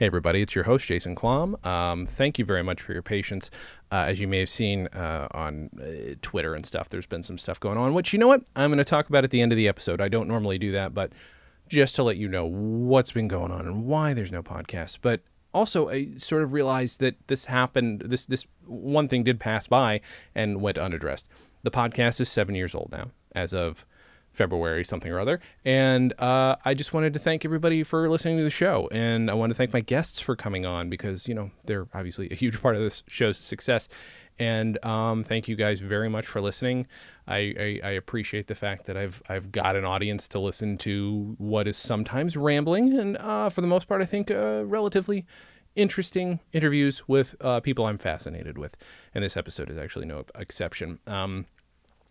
Hey, everybody, it's your host, Jason Klamm. Um, thank you very much for your patience. Uh, as you may have seen uh, on uh, Twitter and stuff, there's been some stuff going on, which you know what? I'm going to talk about at the end of the episode. I don't normally do that, but just to let you know what's been going on and why there's no podcast. But also, I sort of realized that this happened, this, this one thing did pass by and went unaddressed. The podcast is seven years old now, as of February something or other. And uh, I just wanted to thank everybody for listening to the show. And I want to thank my guests for coming on because, you know, they're obviously a huge part of this show's success. And um, thank you guys very much for listening. I, I, I, appreciate the fact that I've I've got an audience to listen to what is sometimes rambling and uh, for the most part I think uh, relatively interesting interviews with uh, people I'm fascinated with. And this episode is actually no exception. Um,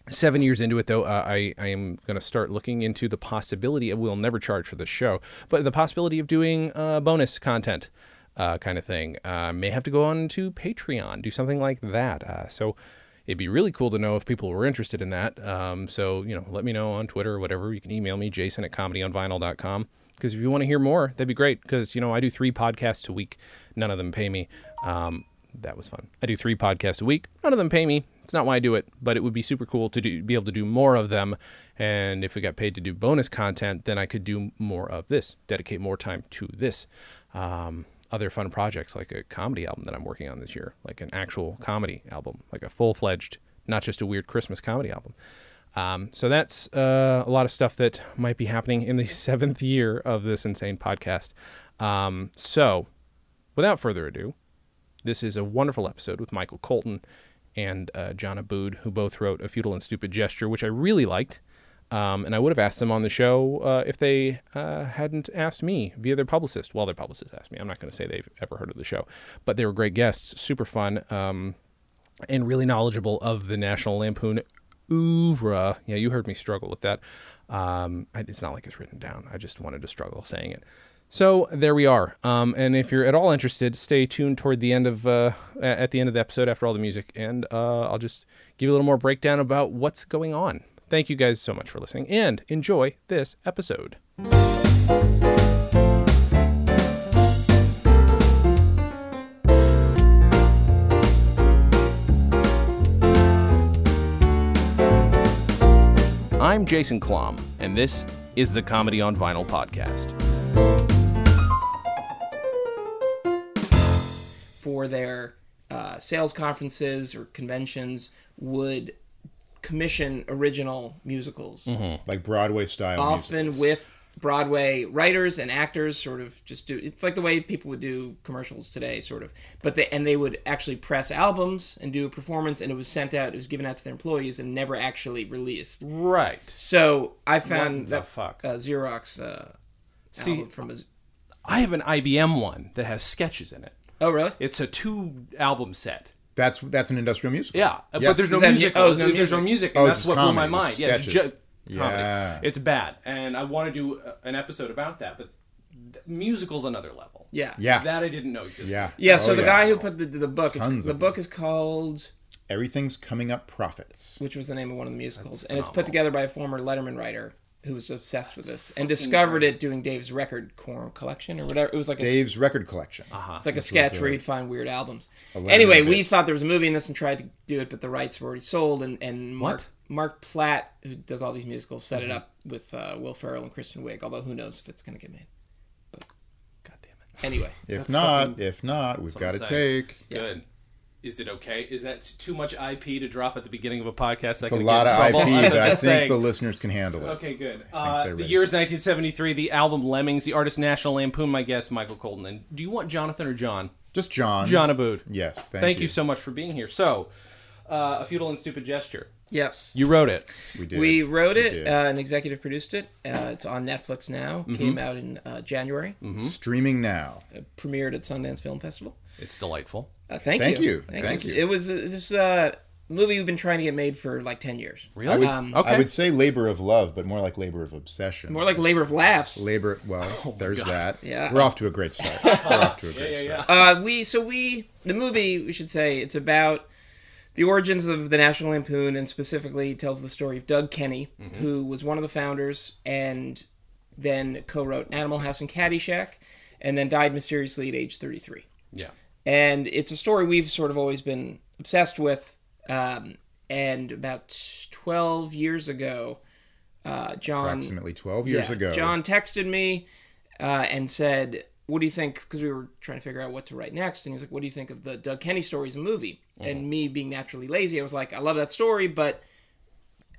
Seven years into it, though, uh, I, I am going to start looking into the possibility, of, we'll never charge for this show, but the possibility of doing uh, bonus content uh, kind of thing. Uh, may have to go on to Patreon, do something like that. Uh, so it'd be really cool to know if people were interested in that. Um, so, you know, let me know on Twitter or whatever. You can email me, jason at comedyonvinyl.com. Because if you want to hear more, that'd be great. Because, you know, I do three podcasts a week. None of them pay me. Um, that was fun. I do three podcasts a week. None of them pay me. It's not why I do it, but it would be super cool to do, be able to do more of them. And if we got paid to do bonus content, then I could do more of this, dedicate more time to this. Um, other fun projects like a comedy album that I'm working on this year, like an actual comedy album, like a full fledged, not just a weird Christmas comedy album. Um, so that's uh, a lot of stuff that might be happening in the seventh year of this insane podcast. Um, so, without further ado, this is a wonderful episode with Michael Colton and uh, John Aboud, who both wrote A Futile and Stupid Gesture, which I really liked. Um, and I would have asked them on the show uh, if they uh, hadn't asked me via their publicist. Well, their publicist asked me. I'm not going to say they've ever heard of the show, but they were great guests, super fun, um, and really knowledgeable of the National Lampoon oeuvre. Yeah, you heard me struggle with that. Um, it's not like it's written down. I just wanted to struggle saying it. So there we are. Um, and if you're at all interested, stay tuned toward the end of uh, at the end of the episode after all the music, and uh, I'll just give you a little more breakdown about what's going on. Thank you guys so much for listening, and enjoy this episode. I'm Jason Klamm, and this is the Comedy on Vinyl podcast. For their uh, sales conferences or conventions would commission original musicals, mm-hmm. like Broadway style, often musicals. with Broadway writers and actors. Sort of just do it's like the way people would do commercials today, sort of. But they and they would actually press albums and do a performance, and it was sent out. It was given out to their employees and never actually released. Right. So I found What that fuck? Uh, Xerox uh, See, album from a. I have an IBM one that has sketches in it. Oh really? It's a two album set. That's that's an industrial musical. Yeah, Yes. but there's no that mu- music. oh, there's no there's no music. music, and Oh, that's just what blew my mind. Yeah, it's sketches. just comedy. Yeah. It's bad, and I want to do uh, an episode about that. But musical's another level. Yeah. Yeah. that I didn't know existed. Yeah. Yeah, so Oh, the yeah. guy who put the the book, it's, Tons the of book is called, Everything's coming up profits. which was the name of one of the musicals, and it's put together by a former Letterman writer who was obsessed with this and discovered it doing Dave's record cor- collection or whatever. It was like a Dave's record collection. Uh-huh. it's like a sketch was, where uh, you'd find weird albums. Anyway, we thought there was a movie in this and tried to do it, but the rights were already sold. And and Mark What? Mark Platt, who does all these musicals, set Mm-hmm. it up with uh, Will Ferrell and Kristen Wiig. Although who knows if it's going to get made? But god damn it. Anyway, If not, fucking- if not, we've got to saying. take. Good. Is it okay? Is that too much IP to drop at the beginning of a podcast? It's a lot of IP, but I think the listeners can handle it. Okay, good. Uh, the ready. year is 1973. The album Lemmings. The artist National Lampoon. My guest Michael Colton. And do you want Jonathan or John? Just John. John Aboud. Yes, thank, Thank you. so much for being here. So, uh, a futile and stupid gesture. yes. You wrote it. We did. We wrote We it did. uh, and executive produced it. Uh, it's on Netflix now. Mm-hmm. Came out in uh, January. Streaming now. Uh, premiered at Sundance Film Festival. It's delightful. Uh, thank, Thank you. you. Thank you. It was this uh, movie we've been trying to get made for like ten years. Really? I would, Um, Okay. I would say labor of love, but more like labor of obsession. More like labor of laughs. labor. Well, there's that. Yeah. we're off to a great start. We're off to a great yeah, yeah. start. Uh, we so we the movie we should say it's about the origins of the National Lampoon and specifically tells the story of Doug Kenney, Mm-hmm. who was one of the founders and then co-wrote Animal House and Caddyshack, and then died mysteriously at age 33. Yeah. And it's a story we've sort of always been obsessed with. Um, and about 12 years ago, uh, John Approximately 12 years yeah, ago. John texted me uh, and said, "What do you think?" Because we were trying to figure out what to write next, and he was like, "What do you think of the Doug Kenney stories a movie?" Uh-huh. And me being naturally lazy, I was like, "I love that story, but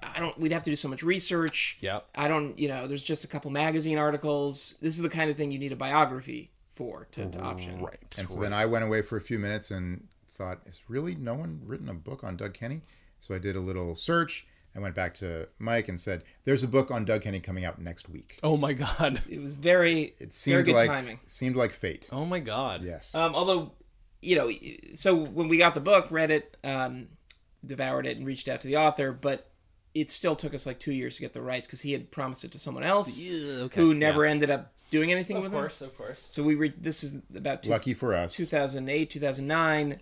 I don't. We'd have to do so much research. Yeah. I don't. You know, there's just a couple magazine articles. This is the kind of thing you need a biography for to, to option. Right. And so then I went away for a few minutes and thought, is really no one written a book on Doug Kenney? So I did a little search. I went back to Mike and said, there's a book on Doug Kenney coming out next week. Oh my god. It was very, It very seemed good like timing. seemed like fate. Oh my god. Yes. Um, although, you know, so when we got the book, read it, um, devoured it, and reached out to the author, but it still took us like two years to get the rights because he had promised it to someone else Yeah, okay. who never Yeah. ended up doing anything Of with course, it. of course. So we re- this is about two, Lucky for us, 2008, 2009.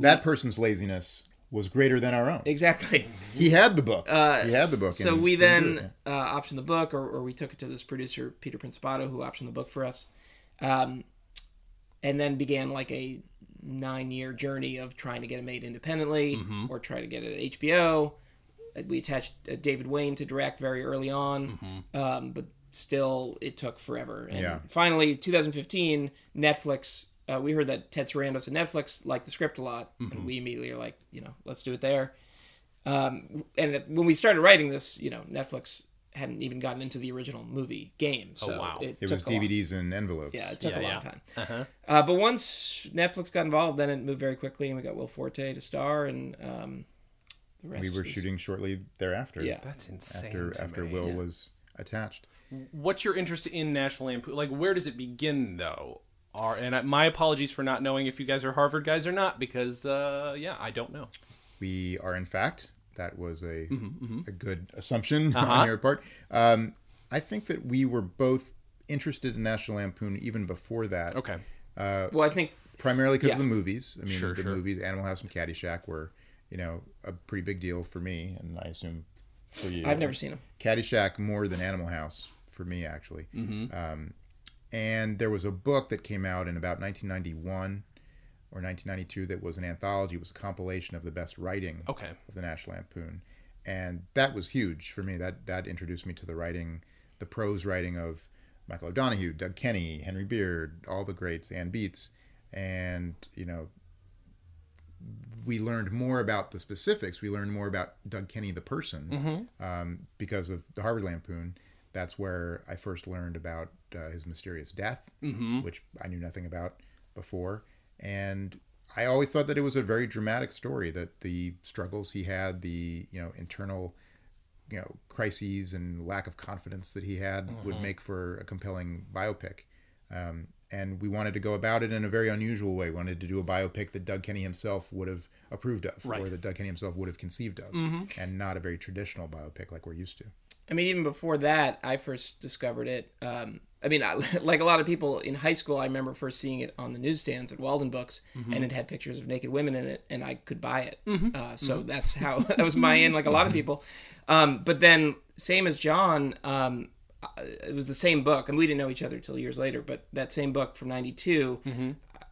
that person's laziness was greater than our own. Exactly. He had the book. he had the book. So and we then uh, optioned the book, or, or we took it to this producer, Peter Principato, who optioned the book for us. Um, and then began like a nine year journey of trying to get it made independently Mm-hmm. or try to get it at HBO. Uh, We attached uh, David Wain to direct very early on, um, but still it took forever. And. Yeah. finally, 2015, Netflix. Uh, we heard that Ted Sarandos and Netflix liked the script a lot, Mm-hmm. and we immediately are like, you know, let's do it there. Um, and when we started writing this, you know, Netflix hadn't even gotten into the original movie game. So wow. it, It was a long- DVDs and envelopes. yeah, it took Yeah, a long yeah. time. Uh-huh. Uh, but once Netflix got involved, then it moved very quickly, and we got Will Forte to star, and um, the rest we were was- shooting shortly thereafter. Yeah. That's insane. After to after me. Will was attached. What's your interest in National Lampoon? Like, where does it begin, though? Are and I, my apologies for not knowing if you guys are Harvard guys or not, because uh, yeah, I don't know. We are, in fact, that was a Mm-hmm, a good assumption Uh-huh. on your part. Um, I think that we were both interested in National Lampoon even before that. Okay. Well, I think Primarily because Yeah. of the movies. I mean, Sure, the sure. movies Animal House and Caddyshack were, you know, a pretty big deal for me, and I assume for you. I've never seen him. Caddyshack more than Animal House for me, actually. Mm-hmm. Um, and there was a book that came out in about 1991 or 1992 that was an anthology. It was a compilation of the best writing Okay. of the National Lampoon, and that was huge for me. That that introduced me to the writing, the prose writing of Michael O'Donoghue, Doug Kenney, Henry Beard, all the greats, Anne Beatts, and you know. We learned more about the specifics. We learned more about Doug Kenney, the person, um, because of the Harvard Lampoon. That's where I first learned about uh, his mysterious death, which I knew nothing about before. And I always thought that it was a very dramatic story. That the struggles he had, the you know internal, you know crises and lack of confidence that he had, would make for a compelling biopic. Um, and we wanted to go about it in a very unusual way. We wanted to do a biopic that Doug Kenney himself would have approved of, Right. or that Doug Kenney himself would have conceived of, and not a very traditional biopic like we're used to. I mean, even before that, I first discovered it. Um, I mean, I, like a lot of people in high school, I remember first seeing it on the newsstands at Walden Books, and it had pictures of naked women in it, and I could buy it. Uh, so that's how that was my end, like a lot of people. Um, but then, same as John, um, uh, it was the same book, and we didn't know each other till years later. But that same book from '92,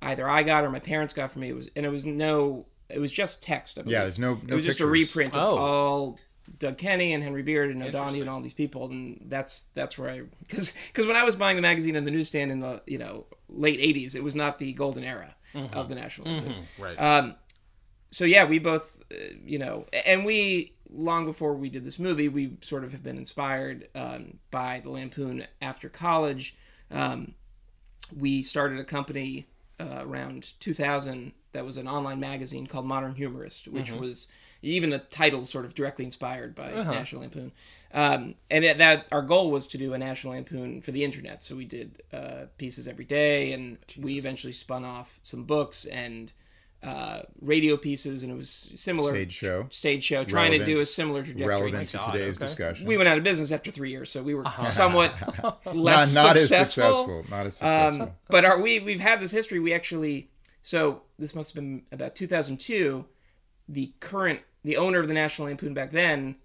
either I got or my parents got for me. It was, and it was no, it was just text. Yeah, there's no no. It was just a reprint of Oh. all Doug Kenney and Henry Beard and O'Donoghue and all these people, and that's that's where I because because when I was buying the magazine in the newsstand in the you know late '80s, it was not the golden era of the National. Lampoon. Right. Um, so yeah, we both, uh, you know, and we long before we did this movie, we sort of have been inspired um, by the Lampoon after college. Um, we started a company uh, around 2000 that was an online magazine called Modern Humorist, which was even the title sort of directly inspired by National Lampoon. Um, and it, that our goal was to do a National Lampoon for the internet. So we did uh, pieces every day, and we eventually spun off some books and uh, radio pieces, and it was similar Stage show. stage show, trying to do a similar trajectory. relevant to today's okay. discussion. We went out of business after three years, so we were somewhat less not as successful. successful. Not as successful. Um, but our, we we've had this history. We actually so this must have been about 2002. The current the owner of the National Lampoon back then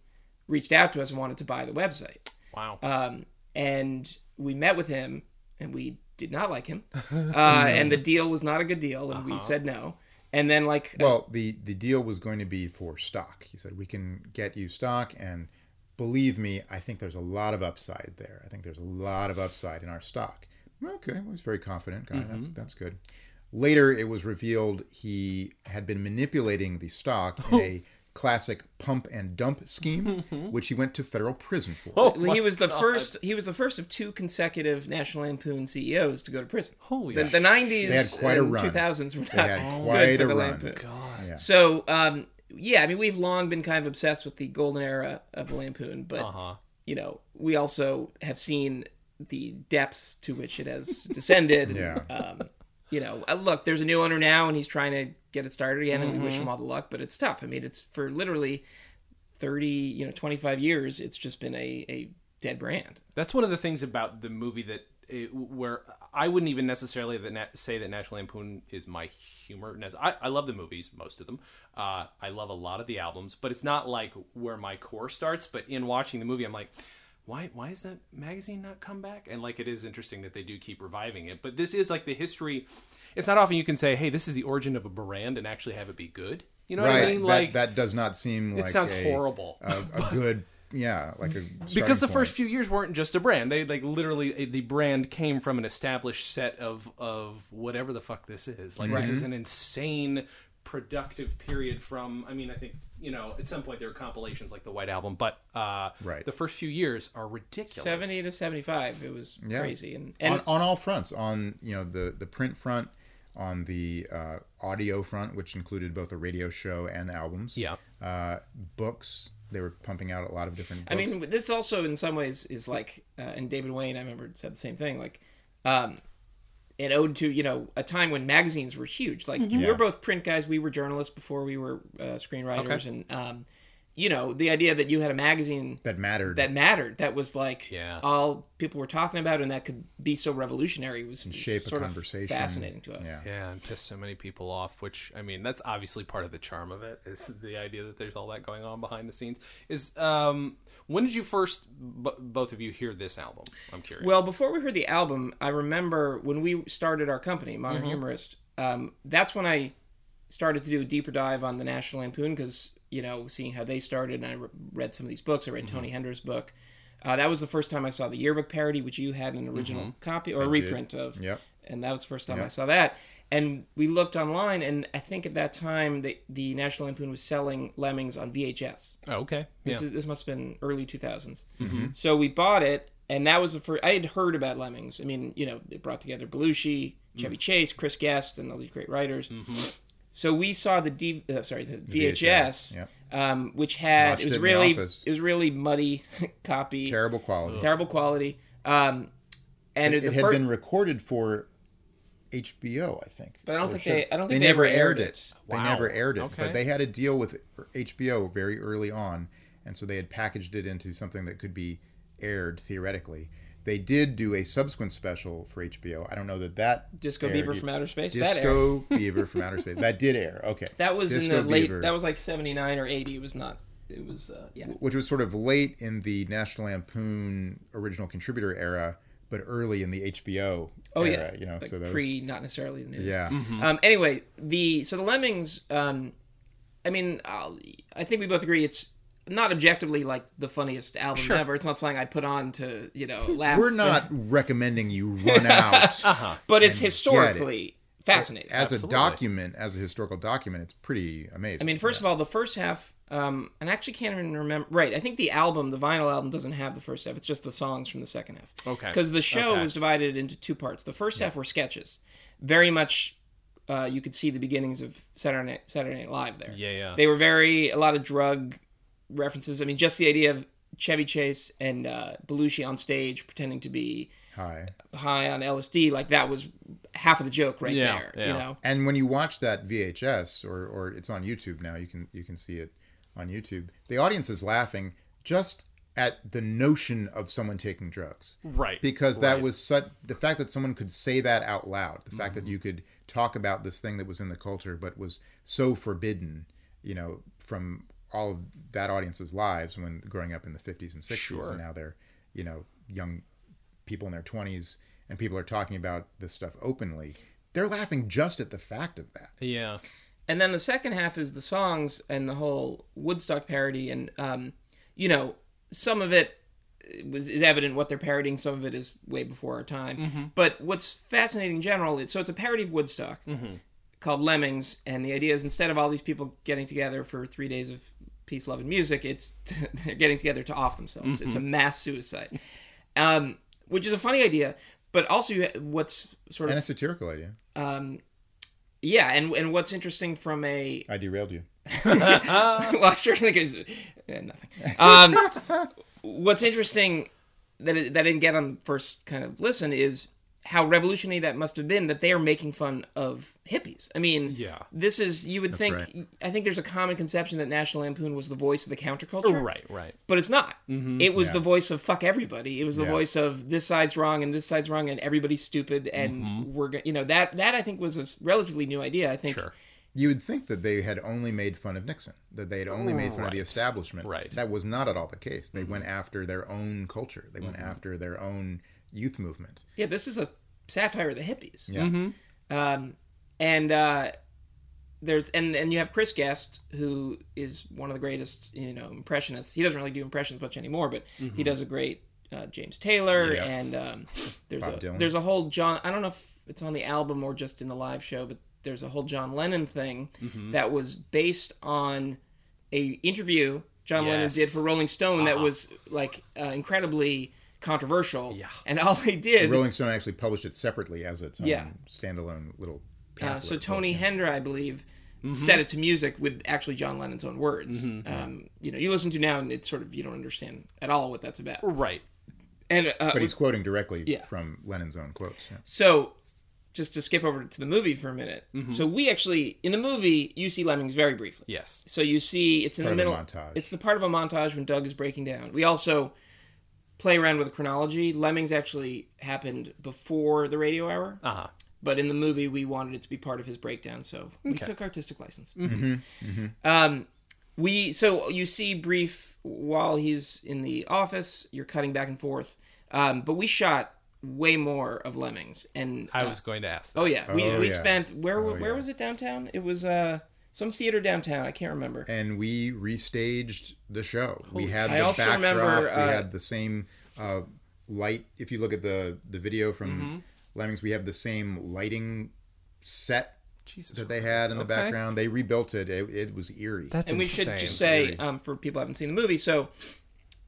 reached out to us and wanted to buy the website. wow. Um, and we met with him and we did not like him, uh, and the deal was not a good deal, and we said no. And then like uh, Well, the the deal was going to be for stock. He said we can get you stock, and believe me, I think there's a lot of upside there. I think there's a lot of upside in our stock. Okay, well, he's very confident guy. That's mm-hmm. that's good. Later, it was revealed he had been manipulating the stock in oh. a classic pump and dump scheme, which he went to federal prison for. Well, he was the first. He was the first of two consecutive National Lampoon CEOs to go to prison. Holy the, the '90s They had quite a and run. 2000s were They not had good quite for the run. Lampoon. Yeah. So, um, yeah, I mean, we've long been kind of obsessed with the golden era of the Lampoon, but Uh-huh. you know, we also have seen the depths to which it has descended. and, Yeah. Um, you know, uh, look, there's a new owner now, and he's trying to get it started again, and we Mm-hmm. wish him all the luck. But it's tough. I mean, it's for literally thirty, you know, twenty five years. It's just been a, a dead brand. That's one of the things about the movie that it, where I wouldn't even necessarily that na- say that National Lampoon is my humor. I, I love the movies, most of them. Uh, I love a lot of the albums, but it's not like where my core starts. But in watching the movie, I'm like, why why is that magazine not come back? And like it is interesting that they do keep reviving it. But this is like the history. It's not often you can say, hey, this is the origin of a brand and actually have it be good. You know what I mean? that, Like that does not seem it like sounds a, horrible. A, a good, yeah, like a because the first few years weren't just a brand. They like literally eh, the brand came from an established set of of whatever the fuck this is. Like this mm-hmm. is an insane productive period from I mean I think you know at some point there were compilations like the White Album, but uh Right. the first few years are ridiculous. Seventy to seventy five. It was Yeah. crazy, and and on, on all fronts on you know the the print front on the uh, audio front which included both a radio show and albums Yeah. uh, books they were pumping out a lot of different I mean, this also in some ways is like, uh, and David Wain, I remember said the same thing. Like, um, it owed to you know a time when magazines were huge. Like Yeah. we're both print guys. We were journalists before we were uh, screenwriters, and um, you know the idea that you had a magazine that mattered that mattered, that was like Yeah. all people were talking about, and that could be so revolutionary was shape a sort of conversation. fascinating to us. Yeah. Yeah, and piss so many people off. Which I mean, that's obviously part of the charm of it. Is the idea that there's all that going on behind the scenes. Is um, when did you first, b- both of you, hear this album? I'm curious. Well, before we heard the album, I remember when we started our company, Modern Mm-hmm. Humorist. Um, that's when I started to do a deeper dive on the National Lampoon because you know seeing how they started, and I re- read some of these books. I read Mm-hmm. Tony Hendra's book. Uh, that was the first time I saw the yearbook parody, which you had an original Mm-hmm. copy or a did. reprint of. Yep. And that was the first time I saw that. And we looked online, and I think at that time the, the National Lampoon was selling Lemmings on VHS. oh, okay. This yeah. is this must have been early 2000s. So we bought it, and that was the first. I had heard about Lemmings. I mean, you know, it brought together Belushi, Chevy Chase, Chris Guest, and all these great writers. Mm-hmm. So we saw the D, uh, sorry, the VHS, VHS, yep. um, which had Watched it was it really it was really muddy copy, terrible quality terrible quality. Um, and it, the it had fir- been recorded for HBO, I think. But I don't think should- they- I don't think they never aired it. They Wow. never aired it, Okay. but they had a deal with HBO very early on, and so they had packaged it into something that could be aired theoretically. They did do a subsequent special for HBO. I don't know that that Disco aired. Beaver from Outer Space. That. Disco Beaver from Outer Space. That did air. Okay, That was in Disco the late. That was like seventy nine or eighty. It was not. It was uh, yeah. which was sort of late in the National Lampoon original contributor era, but early in the HBO Oh era. yeah, You know, like so those. pre, not necessarily the new. yeah. Um, anyway, the so the Lemmings. Um, I mean, I'll, I think we both agree it's not objectively like the funniest album Sure. ever. It's not something I put on to you know laugh. We're not recommending you run out. but it's and get historically fascinating. As a document, as a historical document, it's pretty amazing. I mean, first of all, the first half, um, and I actually can't even remember. Right, I think the album, the vinyl album, doesn't have the first half. It's just the songs from the second half. Okay. Because the show Okay. was divided into two parts. The first half were sketches, very much. Uh, you could see the beginnings of Saturday Night, Saturday Night Live there. Yeah, yeah. They were very a lot of drug references. I mean, just the idea of Chevy Chase and uh, Belushi on stage pretending to be Hi. high on LSD, like that was half of the joke right Yeah, there. yeah. You know. And when you watch that VHS, or or it's on YouTube now, you can you can see it on YouTube. The audience is laughing just at the notion of someone taking drugs. Right. because that right. was such the fact that someone could say that out loud the fact Mm-hmm. that you could talk about this thing that was in the culture but was so forbidden you know from all of that audience's lives when growing up in the 50s and 60s Sure. and now they're you know young people in their 20s and people are talking about this stuff openly, they're laughing just at the fact of that. Yeah. and then the second half is the songs and the whole Woodstock parody, and um, you know, some of it was is evident what they're parodying. Some of it is way before our time. But what's fascinating in general is so it's a parody of Woodstock called Lemmings, and the idea is instead of all these people getting together for three days of peace, love, and music, it's they're getting together to off themselves. It's a mass suicide, um, which is a funny idea. But also, you what's sort of And a satirical idea. um, yeah, and and what's interesting from a I derailed you. well, I certainly think it's yeah, nothing. Um, what's interesting that it, that I didn't get on the first kind of listen is how revolutionary that must have been that they are making fun of hippies. I mean, Yeah. this is you would think. right. I think there's a common conception that National Lampoon was the voice of the counterculture, Right, right. But it's not. It was Yeah. the voice of fuck everybody. It was the Yeah. voice of this side's wrong and this side's wrong and everybody's stupid and Mm-hmm. we're gonna, you know that that I think was a relatively new idea. I think Sure. You would think that they had only made fun of Nixon, that they had only made fun of the establishment. Right. Mm-hmm. That was not at all the case. They went after their own culture. They went after their own youth movement. yeah, this is a satire of the hippies. Yeah. Mm-hmm. Um, and uh, there's and and you have Chris Guest, who is one of the greatest, you know, impressionists. He doesn't really do impressions much anymore, but he does a great uh, James Taylor, Yes. and um, there's Bob a Dylan. there's a whole John. I don't know if it's on the album or just in the live show, but there's a whole John Lennon thing that was based on a interview John Lennon did for Rolling Stone that Uh-huh. was like uh, incredibly controversial. Yeah. And all they did Rolling Stone actually published it separately as its own Yeah. standalone little Uh, pamphlet. so Tony yeah. Hendra, I believe, Mm-hmm. set it to music with actually John Lennon's own words. Um, you know, you listen to now and it's sort of you don't understand at all what that's about. Right. And uh, But he's quoting directly Yeah. from Lennon's own quotes. yeah. so, just to skip over to the movie for a minute. Mm-hmm. So we actually in the movie you see Lemmings very briefly. Yes. So you see it's in Part the of a middle. montage. It's the part of a montage when Doug is breaking down. We also play around with the chronology. Lemmings actually happened before the radio hour. Uh huh. but in the movie we wanted it to be part of his breakdown so we Okay. took artistic license um we so you see brief while he's in the office you're cutting back and forth um but we shot way more of lemmings and I uh, was going to ask. That. oh yeah we, Oh, we yeah. spent where Oh, where yeah. was it downtown it was uh some theater downtown i can't remember and we restaged the show. we had I the also backdrop. remember, uh, we had the same uh, light. If you look at the the video from Mm-hmm. Lemmings, we have the same lighting set Jesus. that they had in the Okay. background. They rebuilt it. It, it was eerie. That's and we should just say um, for people who haven't seen the movie so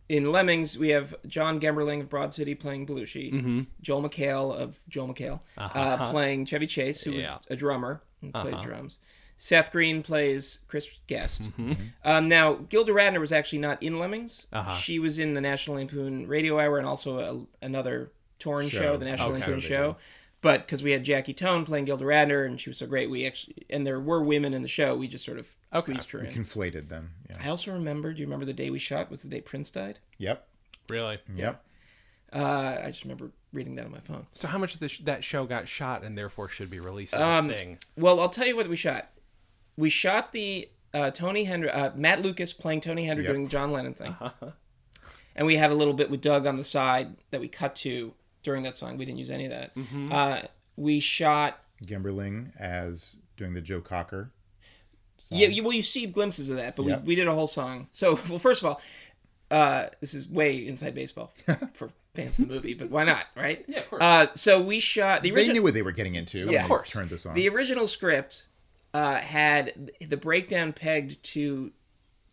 in lemmings we have john gemberling of broad city playing belushi Mm-hmm. joel mchale of joel mchale uh Uh-huh. playing chevy chase who was a drummer and plays Uh-huh. drums seth green plays chris guest Mm-hmm. um, now gilda radner was actually not in lemmings Uh-huh. she was in the national lampoon radio hour and also a, another Torn show, Show. the national Okay. lampoon Show they but because we had Jackie Tohn playing Gilda Radner, and she was so great, we actually and there were women in the show. We just sort of squeezed her we in. conflated them. Yeah. I also remember. Do you remember the day we shot? Was the day Prince died? Yep. Really. Yep. Uh, I just remember reading that on my phone. So how much of this, that show got shot and therefore should be released as Um, a thing? Well, I'll tell you what we shot. We shot the uh, Tony Hendra, uh, Matt Lucas playing Tony Hendra Yep. doing the John Lennon thing, and we had a little bit with Doug on the side that we cut to during that song. We didn't use any of that. Uh, we shot. Gemberling as doing the Joe Cocker. song. Yeah, you, well, you see glimpses of that, but Yep. we, we did a whole song. So, well, first of all, uh, this is way inside baseball for fans of the movie, but why not, right? Yeah, of course. Uh, so we shot the original. They knew what they were getting into. Yeah. they Of course. Turned this on. The original script uh, had the breakdown pegged to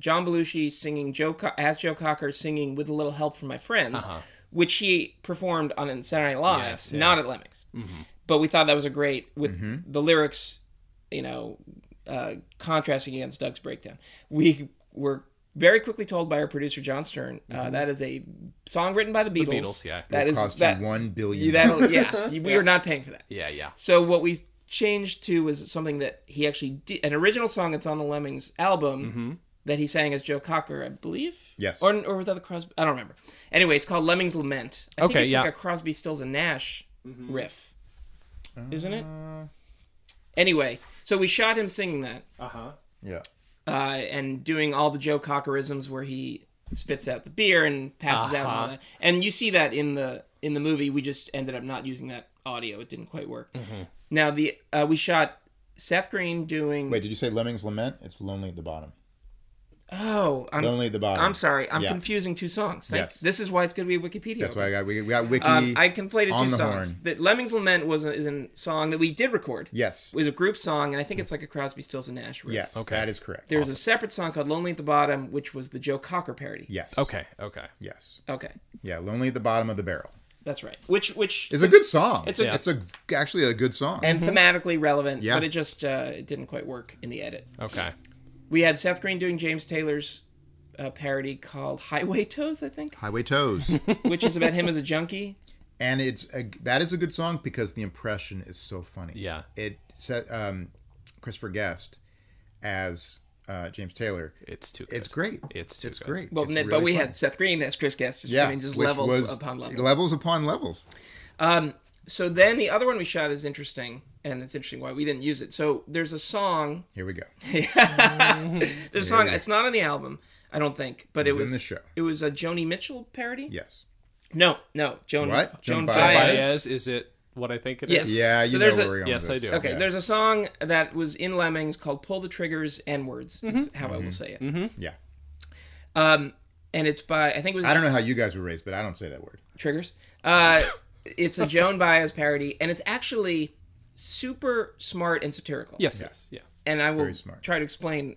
John Belushi singing Joe Co- as Joe Cocker singing with a little help from my friends, Uh-huh. which he performed on Saturday Night Live, Yes, yeah. not at Lemmings. But we thought that was a great with the lyrics, you know, uh, contrasting against Doug's breakdown. We were very quickly told by our producer John Stern uh, that is a song written by the Beatles. Beatles, yeah. that it is cost that. you one billion. That'll, yeah, we are not paying for that. Yeah, yeah. So what we changed to was something that he actually did, an original song that's on the Lemmings album that he sang as Joe Cocker, I believe. Yes. Or or was that the Crosby? I don't remember. Anyway, it's called Lemmings Lament. I think it's yeah. like a Crosby, Stills and Nash riff, isn't it? Uh, Anyway, so we shot him singing that Uh huh. yeah. uh, and doing all the Joe Cockerisms where he spits out the beer and passes out and all Uh-huh. that. And you see that in the in the movie. We just ended up not using that audio. It didn't quite work. Mm-hmm. Now the uh, we shot Seth Green doing. Wait, did you say Lemmings Lament? It's Lonely at the Bottom. Oh, I'm, Lonely at the Bottom. I'm sorry. I'm Yeah. confusing two songs. Thank- Yes. This is why it's going to be Wikipedia. That's why I got we, we got Wiki. Um, I conflated on two the songs. horn. The Lemmings Lament was a, is a song that we did record. yes. It was a group song, and I think it's like a Crosby, Stills, and Nash riff. Yes. Okay. That is correct. There's a separate song called "Lonely at the Bottom," which was the Joe Cocker parody. Yes. Okay, okay. Yes. Okay, Yeah. Lonely at the Bottom of the Barrel. That's right. Which which It's a good song. It's It's a- a, it's a actually a good song. and thematically relevant, Yeah. but it just uh, it didn't quite work in the edit. Okay. We had Seth Green doing James Taylor's uh, parody called "Highway Toes," I think, Highway Toes. which is about him as a junkie. and it's a, that is a good song because the impression is so funny. Yeah. It said um, Christopher Guest as uh, James Taylor. It's too good. It's great. It's too it's good. great. Well, It's but really we fun. had Seth Green as Chris Guest. Just, yeah, I mean, just which levels was upon levels. levels upon levels. Um, so then the other one we shot is interesting, and it's interesting why we didn't use it. So there's a song. Here we go. There's a song. It's not on the album, I don't think, but it was was, in the show. It was a Joni Mitchell parody. Yes. No, no, Joan. What? Joan Joan Baez. Baez? Baez, is it what I think it is? Yes. Yeah, you So know there's where a- we're going Yes, with I do. Okay, Yeah. there's a song that was in Lemmings called "Pull the Triggers N Words." Mm-hmm. Is how I will say it. Yeah. Um, and it's by I think it was I don't know how you guys were raised, but I don't say that word. triggers. Uh, it's a Joan Baez parody, and it's actually super smart and satirical. Yes, yes, yeah. and I will Very smart. try to explain.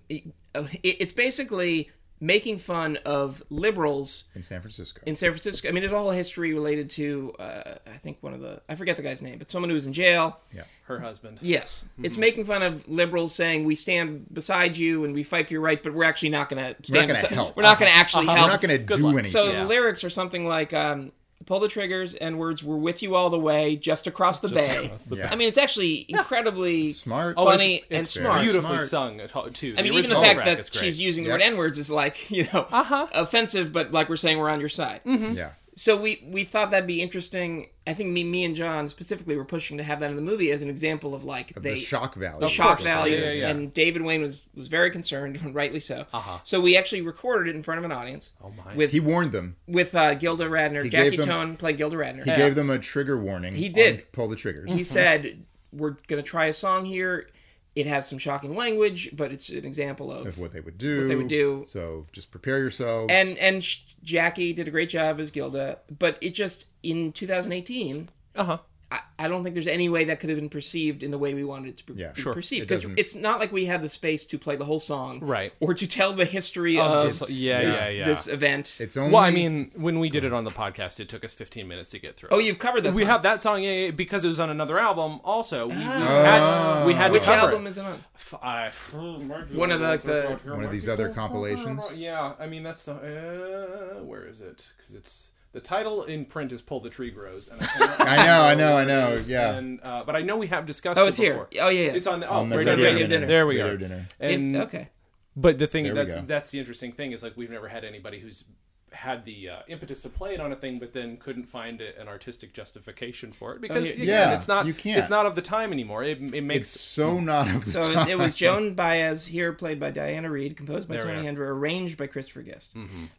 It's basically making fun of liberals In San Francisco. in San Francisco. I mean, there's a whole history related to uh, I think one of the I forget the guy's name, but someone who was in jail. Yeah, her husband. Yes, Mm-hmm. it's making fun of liberals saying we stand beside you and we fight for your right, but we're actually not going to stand. gonna help. We're not going to actually help. We're not going to do luck. anything. So Yeah. the lyrics are something like, um, "Pull the triggers, and words. We're with you all the way, just across the bay." across the Yeah. I mean, it's actually incredibly Smart. Oh, funny it's, and it's smart. beautifully Smart. sung at all, too. I mean, even the fact track that is great. she's using the word N words is like, you know, Uh-huh. offensive, but like we're saying we're on your side. yeah. So we we thought that'd be interesting. I think me me and John specifically were pushing to have that in the movie as an example of like Of they the shock value. the shock value, Yeah, yeah, yeah. and David Wain was was very concerned, and rightly so. Uh-huh. So we actually recorded it in front of an audience. Oh, my. With He warned them. with uh, Gilda Radner, He Jackie gave them- Tone played Gilda Radner. He gave them a trigger warning. He did. on Pull the triggers. he said we're gonna try a song here. It has some shocking language, but it's an example of of what they would do. What they would do. So just prepare yourselves. and and Jackie did a great job as Gilda, but it just in 2018, Uh huh. I, I don't think there's any way that could have been perceived in the way we wanted it to be Yeah. be Sure. perceived because doesn't- it's not like we had the space to play the whole song, Right. or to tell the history Of of, this- yeah, this, yeah, yeah. this event. it's only. Well, I mean, when we did it on the podcast, it took us 15 minutes to get through. oh, you've covered that. we song. have that song yeah, yeah, because it was on another album. Also, we, we had we had Which to cover album it. is it on? F- I- One of the, like the One of these other compilations? Yeah, I mean that's the uh, where is it? Because it's the title in print is "Pull the Tree Grows." And I, cannot I know, I know, I remember where it know, is, yeah. And, uh, but I know we have discussed. Oh, it it's here. Oh yeah, yeah. It's on the oh, on the right radio, there. Radio Dinner. There we Radio are. Dinner. And It- okay. but the thing that's go. that's the interesting thing is like we've never had anybody who's had the uh, impetus to play it on a thing, but then couldn't find a, an artistic justification for it because yeah. Yeah, it's not you can't. it's not of the time anymore. It, it It's makes so not of the time. So time. it was Joan Baez here, played by Diana Reed, composed by There Tony. Hendra, arranged by Christopher Guest.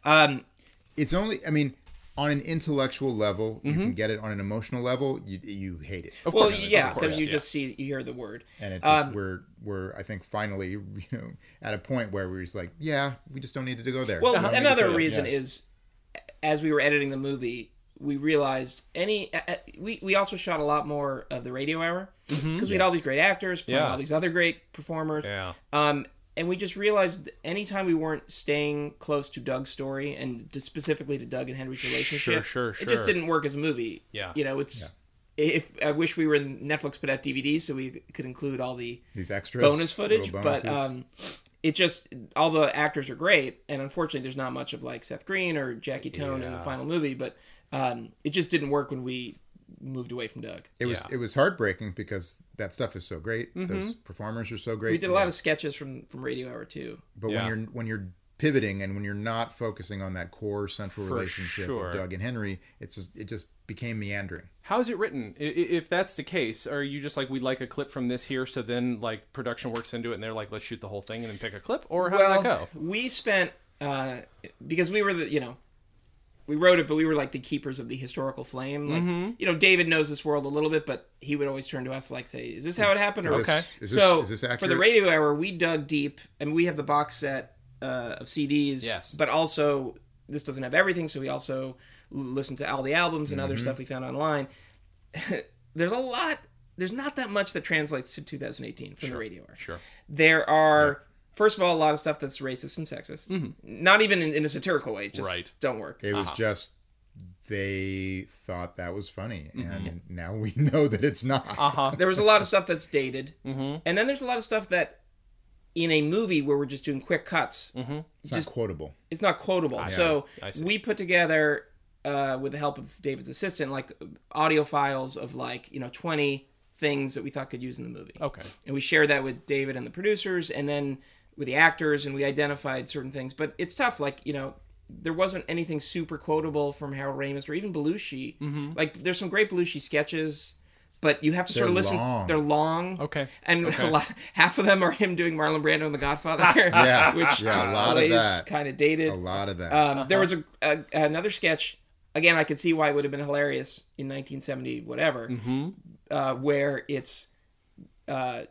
Um, It's only. I mean, on an intellectual level, you Mm-hmm. can get it. On an emotional level, you you hate it. Of well, course, yeah, because you yeah. just see, you hear the word. And it just Um, we're we're I think finally you know at a point where we're just like yeah we just don't need to go there. Well, We don't need to another reason Yeah. is, as we were editing the movie, we realized any. Uh, we we also shot a lot more of the radio hour because we had all these great actors playing Yeah. all these other great performers. Yeah. Um, and we just realized anytime we weren't staying close to Doug's story and to, specifically to Doug and Henry's relationship, sure, sure, it just didn't work as a movie. Yeah. you know, it's. If I wish we were in Netflix put out DVDs so we could include all the these extras bonus footage, but um, it just all the actors are great, and unfortunately, there's not much of like Seth Green or Jackie Tohn in the final movie. But um, it just didn't work when we moved away from Doug. it was yeah. it was heartbreaking because that stuff is so great. Those performers are so great. Mm-hmm. We did a lot of sketches from from Radio Hour too. But Yeah. when you're when you're pivoting and when you're not focusing on that core central For relationship sure. of Doug and Henry, it's just, it just became meandering. How's it written? I- i- If that's the case, are you just like we'd like a clip from this here, so then like production works into it, and they're like, let's shoot the whole thing and then pick a clip, or how well, did that go? we spent uh, because we were the you know we wrote it, but we were like the keepers of the historical flame. Like Mm-hmm. you know, David knows this world a little bit, but he would always turn to us like say, "Is this how it happened?" Or This- Okay. Is this, so is this for the radio hour, we dug deep, and we have the box set uh, of CDs. Yes. but also this doesn't have everything, so we also listened to all the albums and other Mm-hmm. stuff we found online. There's a lot. There's not that much that translates to 2018 from the radio hour. Sure. There are. First of all, a lot of stuff that's racist and sexist. Not even in, in a satirical way. Just Right. don't work. It was Uh-huh. just they thought that was funny, Mm-hmm. and now we know that it's not. Uh huh. there was a lot of stuff that's dated, and then there's a lot of stuff that in a movie where we're just doing quick cuts, It's not quotable. it's not quotable. so I see. we put together, uh, with the help of David's assistant, like audio files of like you know 20 things that we thought could use in the movie. Okay. and we shared that with David and the producers, and then with the actors, and we identified certain things. But it's tough, like you know, there wasn't anything super quotable from Harold Ramis or even Belushi. Mm-hmm. Like there's some great Belushi sketches, but you have to sort They're of listen. long. They're long. Okay. and Okay. a lot, half of them are him doing Marlon Brando in The Godfather. Yeah, which yeah, a lot of that. kind of dated. A lot of that. Um, There Uh-huh. was a, a another sketch. Again, I could see why it would have been hilarious in 1970, whatever, Mm-hmm. uh, where it's uh,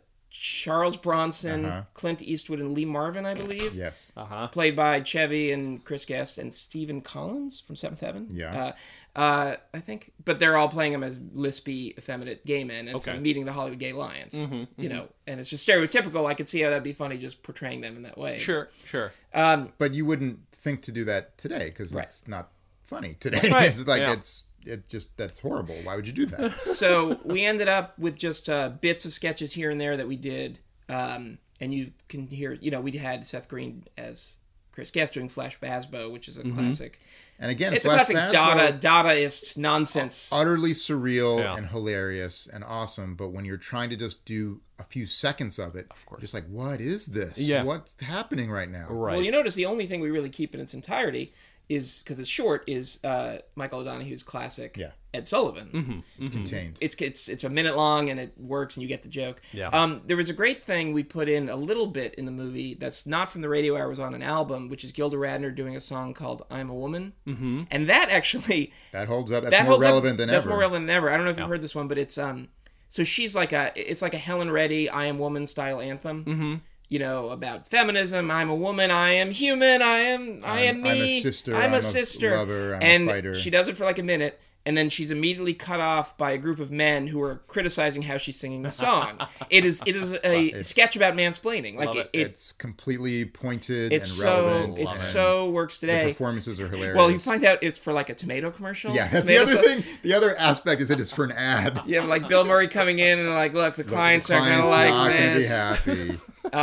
Charles Bronson, Uh-huh. Clint Eastwood, and Lee Marvin, I believe, yes. Uh huh. played by Chevy and Chris Guest and Stephen Collins from Seventh Heaven. Yeah. uh, uh, I think, but they're all playing him as lispy, effeminate gay men, and so Okay. meeting the Hollywood Gay Alliance. You know, and it's just stereotypical. I could see how that'd be funny, just portraying them in that way. Sure. Sure. Um, But you wouldn't think to do that today because Right. it's not funny today. Right, it's like yeah. it's it just that's horrible. Why would you do that? so we ended up with just uh, bits of sketches here and there that we did um, and you can hear you know we had seth green as chris guest doing flash bazbo which is a classic And again, it's a classic Bazbo, dada dadaist nonsense utterly surreal Yeah. and hilarious and awesome. But when you're trying to just do a few seconds of it, of course. just like what is this? Yeah. what's happening right now? Right. well you notice the only thing we really keep in its entirety is because it's short is uh, michael o'donoghue's classic Yeah. ed sullivan It's contained. it's it's it's a minute long and it works and you get the joke. Yeah. Um, there was a great thing we put in a little bit in the movie that's not from the radio hour was on an album, which is Gilda Radner doing a song called "I'm a Woman," mm-hmm. and that actually that holds up. That's that more holds up- relevant than that's ever. That's more relevant than ever. I don't know if you've heard this one, but it's um, so she's like a it's like a Helen Reddy "I Am Woman" style anthem. You know about feminism. I'm a woman. I am human. I am. I I'm- me. I'm a sister, I'm, I'm a a sister. lover, I'm a and fighter. she does it for like a minute, and then she's immediately cut off by a group of men who are criticizing how she's singing the song. it is. It is a It's- sketch about mansplaining. Like it. it. it it's completely pointed it's and so. relevant. It so works the today. performances are hilarious. Well, you find out it's for like a tomato commercial. Yeah, that's the other sauce- thing. The other aspect is that it's for an ad. You have like Bill Murray coming in and like, look, the clients, the are gonna client's like not gonna be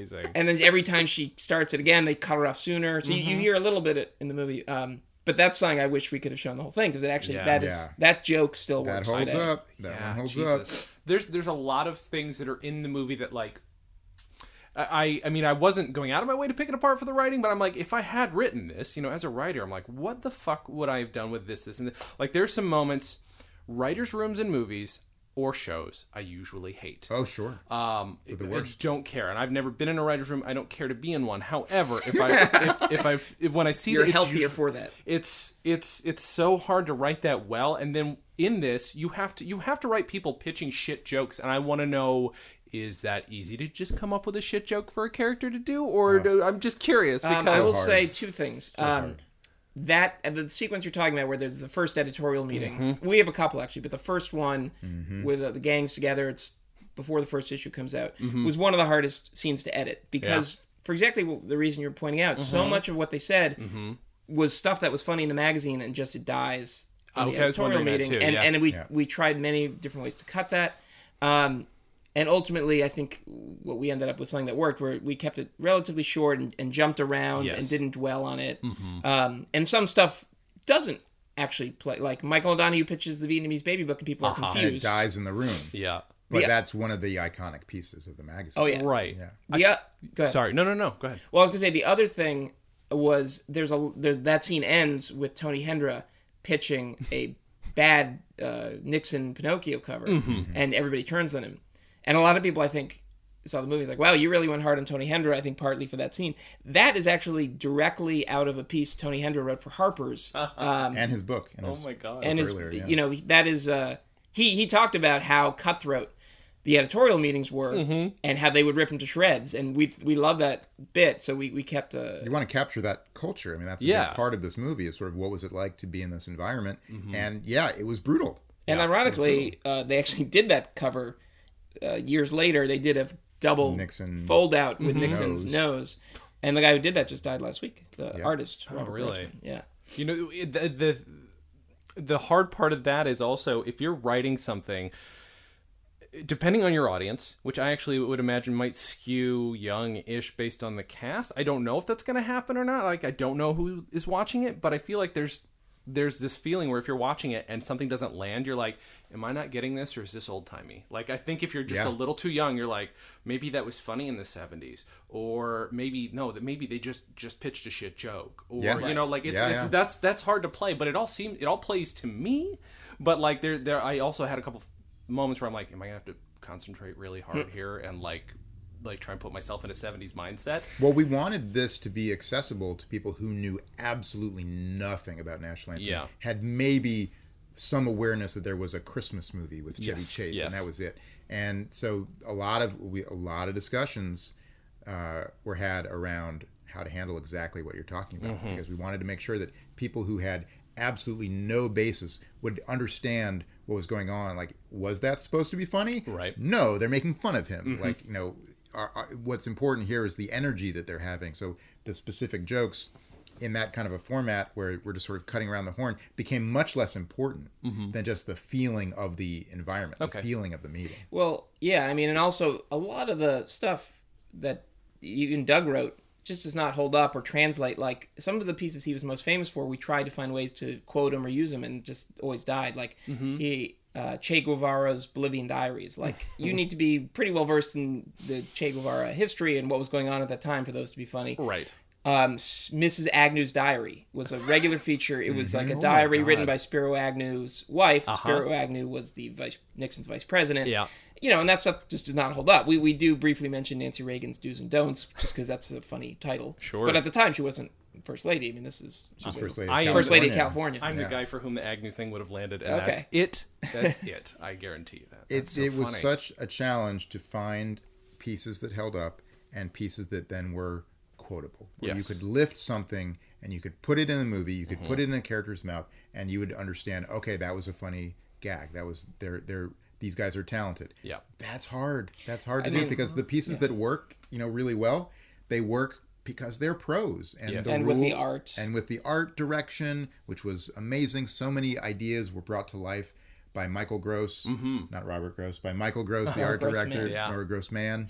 this. Amazing. And then every time she starts it again, they cut her off sooner. So you, Mm-hmm. you hear a little bit in the movie. Um, but that song, I wish we could have shown the whole thing because it actually Yeah. that is Yeah. that joke still works. That works. holds today. up. That Yeah, one holds Jesus. up. There's there's a lot of things that are in the movie that like I I mean I wasn't going out of my way to pick it apart for the writing, but I'm like if I had written this, you know, as a writer, I'm like, what the fuck would I have done with this, this, and this? like there's some moments, writers' rooms in movies or shows I usually hate. Oh, sure. Um, the I don't care, and I've never been in a writer's room. I don't care to be in one. However, if I if, if I if, when I see You're that healthier usually- for that. it's it's it's so hard to write that well and then in this you have to you have to write people pitching shit jokes and i want to know is that easy to just come up with a shit joke for a character to do or do, i'm just curious because Um, I will hard. say two things. um, hard. That the sequence you're talking about, where there's the first editorial meeting. Mm-hmm. We have a couple actually, but the first one Mm-hmm. with uh, the gangs together, it's before the first issue comes out, Mm-hmm. was one of the hardest scenes to edit because for exactly the reason you're pointing out, Mm-hmm. so much of what they said was stuff that was funny in the magazine and just it dies. In Okay, the editorial meeting, too, and yeah. and we Yeah. we tried many different ways to cut that. Um, and ultimately, I think what we ended up with something that worked, where we kept it relatively short and, and jumped around Yes. and didn't dwell on it. Um, and some stuff doesn't actually play. Like Michael O'Donoghue pitches the Vietnamese baby book, and people are Uh-huh. and it dies in the room. yeah But Yeah. that's one of the iconic pieces of the magazine. Oh yeah, right Yeah. yeah. Go ahead. sorry no no no go ahead Well, I was gonna say the other thing was there's a there, that scene ends with Tony Hendra pitching a bad uh, Nixon Pinocchio cover, Mm-hmm. and everybody turns on him, and a lot of people I think saw the movie, like, "Wow, you really went hard on Tony Hendra." I think partly for that scene. That is actually directly out of a piece Tony Hendra wrote for Harper's, um, and his book. And Oh his- my god. and his, earlier, yeah. you know, that is uh, he he talked about how cutthroat the editorial meetings were Mm-hmm. and how they would rip him to shreds, and we we love that bit, so we we kept uh, you want to capture that culture. I mean, that's a Yeah. big part of this movie. Is sort of what was it like to be in this environment? Mm-hmm. And yeah, it was brutal. And ironically, uh, they actually did that cover uh, years later. They did a double Nixon fold out Mm-hmm. with Nixon's nose. nose. And the guy who did that just died last week. The artist, Robert Oh, really? Grossman. Yeah. You know, the, the the hard part of that is also if you're writing something, depending on your audience, which I actually would imagine might skew young-ish based on the cast. I don't know if that's going to happen or not. Like, I don't know who is watching it, but I feel like there's there's this feeling where if you're watching it and something doesn't land, you're like, "Am I not getting this, or is this old timey?" Like, I think if you're just Yeah. a little too young, you're like, maybe that was funny in the '70s, or maybe no, that maybe they just just pitched a shit joke, or Yeah. you know, like it's, Yeah, it's that's that's hard to play, but it all seems it all plays to me. But like there there I also had a couple moments where I'm like, am I gonna have to concentrate really hard hmm. here and like like try and put myself in a 70s mindset? Well, we wanted this to be accessible to people who knew absolutely nothing about National Anthem. Yeah. Had maybe some awareness that there was a Christmas movie with Chevy Yes, Chase, yes. and that was it. And so a lot of we a lot of discussions uh, were had around how to handle exactly what you're talking about Mm-hmm. because we wanted to make sure that people who had absolutely no basis would understand what was going on. Like, was that supposed to be funny? Right. No, they're making fun of him. Mm-hmm. Like, you know, are, are, what's important here is the energy that they're having. So the specific jokes in that kind of a format where we're just sort of cutting around the horn became much less important than just the feeling of the environment, Mm-hmm. Okay. the feeling of the meeting. Well, yeah, I mean, and also a lot of the stuff that even Doug wrote just does not hold up or translate. Like some of the pieces he was most famous for, we tried to find ways to quote him or use him, and just always died. Like he. Uh, che Guevara's Bolivian Diaries. Like, you need to be pretty well versed in the Che Guevara history and what was going on at that time for those to be funny. Right. um, Mrs. Agnew's Diary was a regular feature. It was like a Oh diary written Uh-huh. by Spiro Agnew's wife. Spiro Agnew was the vice Nixon's vice president. Yeah. You know, and that stuff just does not hold up. We, we do briefly mention Nancy Reagan's do's and don'ts just because that's a funny title. Sure. But at the time, she wasn't first lady. I mean, this is she's Just first I lady, am- first lady of California. California. I'm Yeah. the guy for whom the Agnew thing would have landed, and Okay. that's it. That's it. I guarantee you that. It, That's so it was funny. such a challenge to find pieces that held up and pieces that then were quotable. Where Yes. you could lift something and you could put it in the movie, you could Mm-hmm. put it in a character's mouth, and you would understand, okay, that was a funny gag. That was they're they're these guys are talented. Yeah. That's hard. That's hard to I do mean, because the pieces that work, you know, really well, they work because they're pros and Yes. the And with the art. and with the art direction, which was amazing. So many ideas were brought to life by Michael Gross, not Robert Gross, by Michael Gross, the art Gross director, man. Yeah. or Gross man.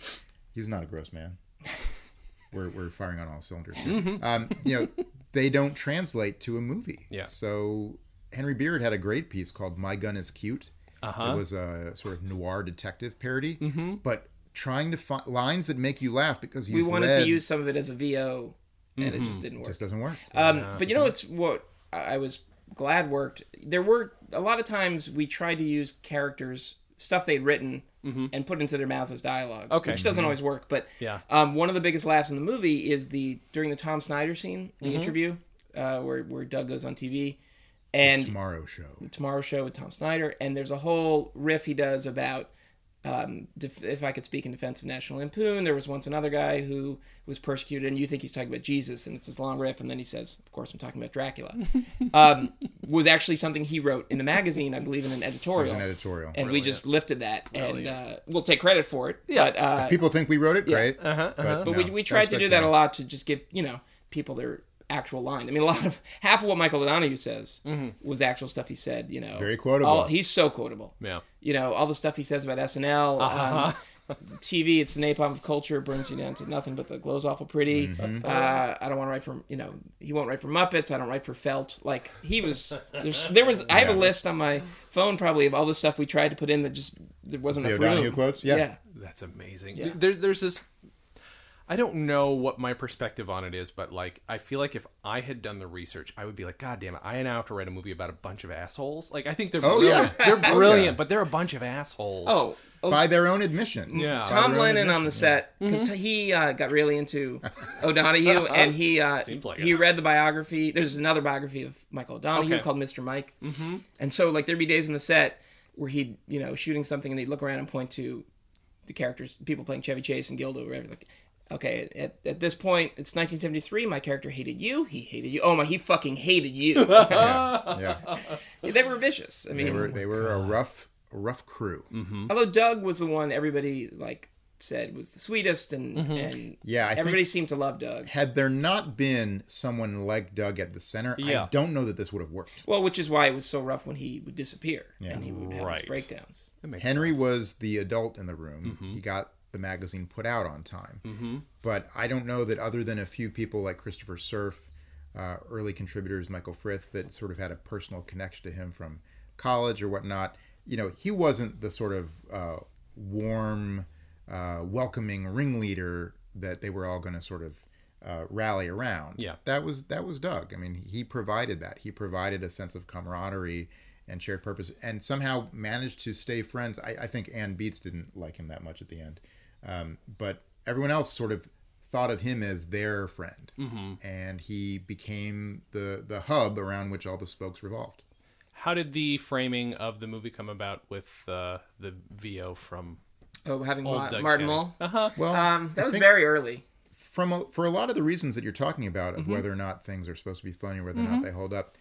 He's not a gross man. we're, we're firing on all cylinders. here. Um, you know, they don't translate to a movie. Yeah. So Henry Beard had a great piece called "My Gun Is Cute." Uh-huh. It was a sort of noir detective parody, but trying to find lines that make you laugh because we you've wanted read to use some of it as a VO, and it just didn't work. It just doesn't work. Um, but you know, it's what I I was glad worked. There were a lot of times we tried to use characters stuff they'd written and put into their mouths as dialogue, Okay. which doesn't always work. But Yeah. um, one of the biggest laughs in the movie is the during the Tom Snyder scene, the interview uh, where where Doug goes on TV, and Tomorrow Show. Tomorrow Show with Tom Snyder, and there's a whole riff he does about um, def- if I could speak in defense of National Lampoon. There was once another guy who was persecuted, and you think he's talking about Jesus, and it's this long riff, and then he says, "Of course, I'm talking about Dracula." um, was actually something he wrote in the magazine, I believe, in an editorial, An editorial. and we just lifted that, and uh, we'll take credit for it. Yeah. but, uh, People think we wrote it, great. Uh-huh, uh-huh. but no, we, we tried to do that a lot to just give you know people their actual line. I mean, a lot of half of what Michael O'Donoghue says was actual stuff he said. You know, Mm-hmm. Very quotable. All, he's so quotable. Yeah. You know, all the stuff he says about SNL, Uh-huh. um, TV. It's the napalm of culture. Burns you down to nothing but the glow's awful pretty. Mm-hmm. Uh, I don't want to write for you know. He won't write for Muppets. I don't write for Felt. Like he was. There's, there was. I have a list on my phone probably of all the stuff we tried to put in that just there wasn't The enough room. Quotes? Yeah. yeah. That's amazing. Yeah. There, there's this. I don't know what my perspective on it is, but like I feel like if I had done the research, I would be like, God damn it! I now have to write a movie about a bunch of assholes. Like I think they're Oh, brilliant. yeah. they're Oh, brilliant, yeah. but they're a bunch of assholes. Oh, by their own admission. Yeah. Tom their own Lennon on the admission, yeah. set because he uh, got really into O'Donoghue, and he uh, like he it. read the biography. There's another biography of Michael O'Donoghue Okay. called Mr. Mike, mm-hmm. and so like there'd be days in the set where he'd you know shooting something and he'd look around and point to the characters, people playing Chevy Chase and Gilda, or whatever. Like, okay, at, at this point, it's 1973. My character hated you. He hated you. Oh my, he fucking hated you. Yeah, yeah. they were vicious. I mean, They were they were a rough a rough crew. Mm-hmm. although Doug was the one everybody like said was the sweetest, and Mm-hmm. and Yeah, I everybody seemed to love Doug. Had there not been someone like Doug at the center, Yeah. I don't know that this would have worked. Well, which is why it was so rough when he would disappear Yeah. and he would have Right. his breakdowns. Henry sense. was the adult in the room. Mm-hmm. He got the magazine put out on time. Mm-hmm. But I don't know that other than a few people like Christopher Cerf, uh, early contributors, Michael Frith, that sort of had a personal connection to him from college or whatnot. You know, he wasn't the sort of uh, warm, uh, welcoming ringleader that they were all going to sort of uh, rally around. Yeah. that was that was Doug. I mean, he provided that. He provided a sense of camaraderie and shared purpose, and somehow managed to stay friends. I, I think Anne Beatts didn't like him that much at the end, um, but everyone else sort of thought of him as their friend, mm-hmm. and he became the the hub around which all the spokes revolved. How did the framing of the movie come about with uh, the VO from Oh, having Old Ma- Doug Martin Kenney. Mull. Uh-huh. Well, Um, that I was very early. from a, for a lot of the reasons that you're talking about of Mm-hmm. whether or not things are supposed to be funny, whether or not they hold up.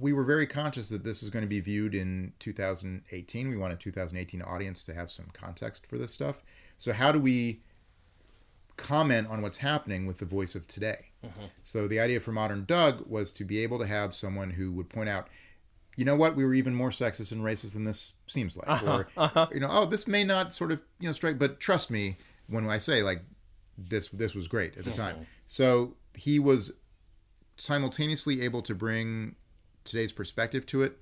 We were very conscious that this is going to be viewed in 2018. We want a 2018 audience to have some context for this stuff. So how do we comment on what's happening with the voice of today? Mm-hmm. So the idea for Modern Doug was to be able to have someone who would point out, you know what, we were even more sexist and racist than this seems like, uh-huh, or uh-huh. you know, oh, this may not sort of you know strike, but trust me when I say like this this was great at the time. Mm-hmm. So he was simultaneously able to bring today's perspective to it,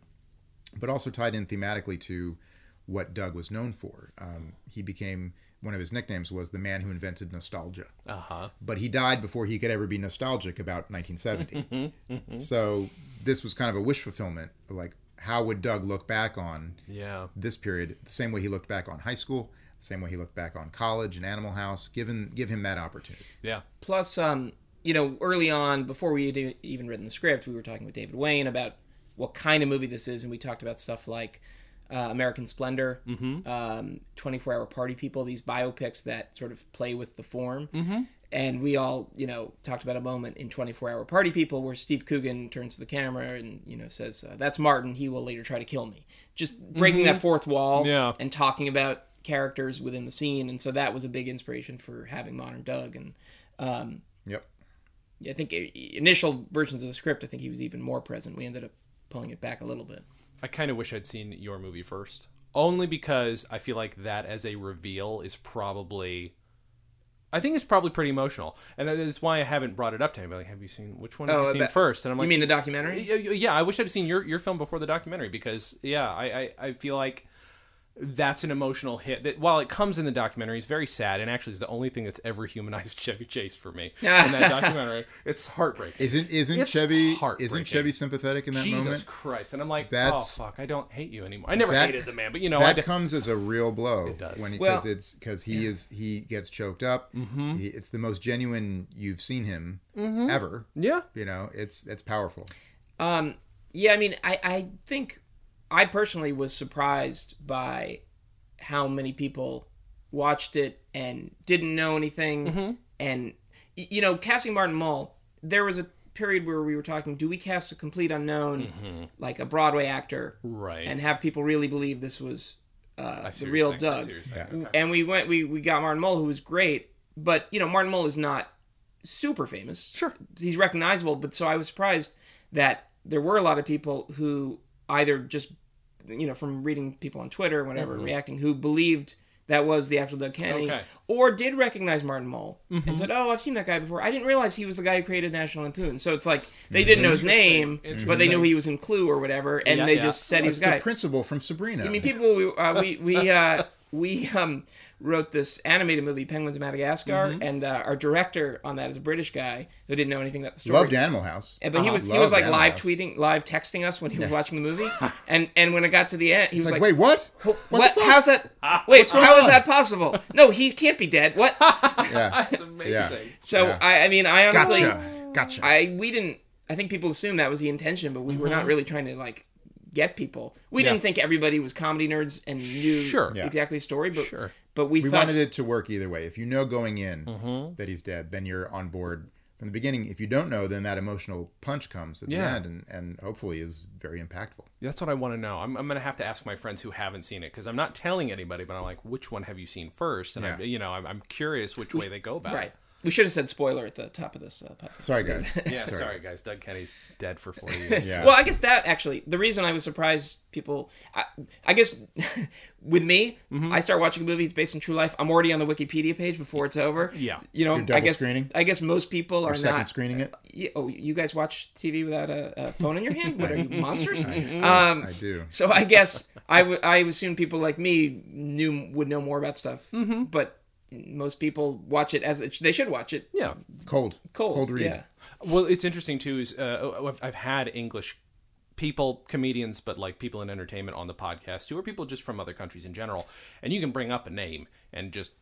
but also tied in thematically to what Doug was known for. Um, he became one of his nicknames was the man who invented nostalgia, uh-huh. but he died before he could ever be nostalgic about 1970. so this was kind of a wish fulfillment. Like, how would Doug look back on Yeah. this period the same way he looked back on high school, the same way he looked back on college and Animal House? Given give him that opportunity. Yeah. Plus, um, you know, early on, before we had even written the script, we were talking with David Wain about what kind of movie this is, and we talked about stuff like uh, American Splendor, um, 24 Hour Party People, these biopics that sort of play with the form. Mm-hmm. And we all, you know, talked about a moment in 24 Hour Party People where Steve Coogan turns to the camera and, you know, says, uh, That's Martin. He will later try to kill me. Just breaking that fourth wall Yeah. and talking about characters within the scene. And so that was a big inspiration for having Modern Doug. And, um, Yep. I think initial versions of the script, I think he was even more present. We ended up pulling it back a little bit. I kind of wish I'd seen your movie first. Only because I feel like that as a reveal is probably I think it's probably pretty emotional. And that's why I haven't brought it up to anybody. Like, have you seen which one have oh, you uh, seen about- first? And I'm like Oh, you mean the documentary? Yeah, yeah, I wish I'd seen your your film before the documentary because yeah, I, I, I feel like that's an emotional hit that while it comes in the documentary is very sad and actually is the only thing that's ever humanized Chevy Chase for me in that documentary. It's heartbreaking. Isn't isn't It's Chevy heartbreaking. isn't Chevy sympathetic in that Jesus moment? Jesus Christ. And I'm like, That's- oh fuck, I don't hate you anymore. I never That- hated the man, but you know, I that d- comes as a real blow It does. when because Well- it's because he is he gets choked up. Mm-hmm. He, it's the most genuine you've seen him ever. yeah. You know, it's it's powerful. Um, yeah, I mean, I, I think I personally was surprised by how many people watched it and didn't know anything. Mm-hmm. And, you know, casting Martin Mull, there was a period where we were talking, do we cast a complete unknown, like a Broadway actor, Mm-hmm. Right. and have people really believe this was uh, the real saying. Doug? see what and we went we we got Martin Mull who was great, but you know Martin Mull is not super famous. Sure. he's recognizable, but so I was surprised that there were a lot of people who either just you know from reading people on Twitter or whatever reacting who believed that was the actual Doug Kenney Okay. or did recognize Martin Mull and said, "Oh, I've seen that guy before. I didn't realize he was the guy who created National Lampoon." So it's like they didn't know his name, but they knew he was in Clue or whatever, and Yeah, they yeah. just said he was It's the guy. principal from Sabrina. I mean, people we uh, we we uh, we um, wrote this animated movie, Penguins of Madagascar, Mm-hmm. and uh, our director on that is a British guy who didn't know anything about the story. Loved Animal House. Yeah, but he Uh-huh. was he was like Animal live House. tweeting, live texting us when he was watching the movie, and and when it got to the end, he It's was like, like, wait, what? "What? What? How's that? Wait, going how is on?" that possible? No, he can't be dead. What? Yeah. That's amazing. Yeah. So Yeah. I, I mean, I honestly, Gotcha. Gotcha. I we didn't. I think people assumed that was the intention, but we were not really trying to like get people. We Yeah. didn't think everybody was comedy nerds and knew Sure. Yeah. exactly the story, but Sure. but we, we thought wanted it to work either way. If you know going in Mm-hmm. that he's dead, then you're on board from the beginning. If you don't know, then that emotional punch comes at Yeah. the end, and, and hopefully is very impactful. That's what I want to know. I'm, I'm going to have to ask my friends who haven't seen it because I'm not telling anybody, but I'm like, which one have you seen first? And I'm, you know, I'm, I'm curious which way they go about right. it. We should have said spoiler at the top of this. Uh, podcast. Sorry, guys. Yeah, sorry, guys. Doug Kenney's dead for 40 years. Yeah. Well, I guess that actually the reason I was surprised people. I, I guess with me, Mm-hmm. I start watching movies based on true life. I'm already on the Wikipedia page before it's over. Yeah. you know, I guess screening? I guess most people are Or second not. screening it. Yeah, oh, you guys watch TV without a, a phone in your hand? What are you monsters? um, I do. so I guess I would I assume people like me knew would know more about stuff, Mm-hmm. but most people watch it as it, they should watch it Yeah. Cold. cold. Cold read. Yeah. Well, it's interesting too. Is uh, I've, I've had English people, comedians, but like people in entertainment on the podcast too, or people just from other countries in general, and you can bring up a name and just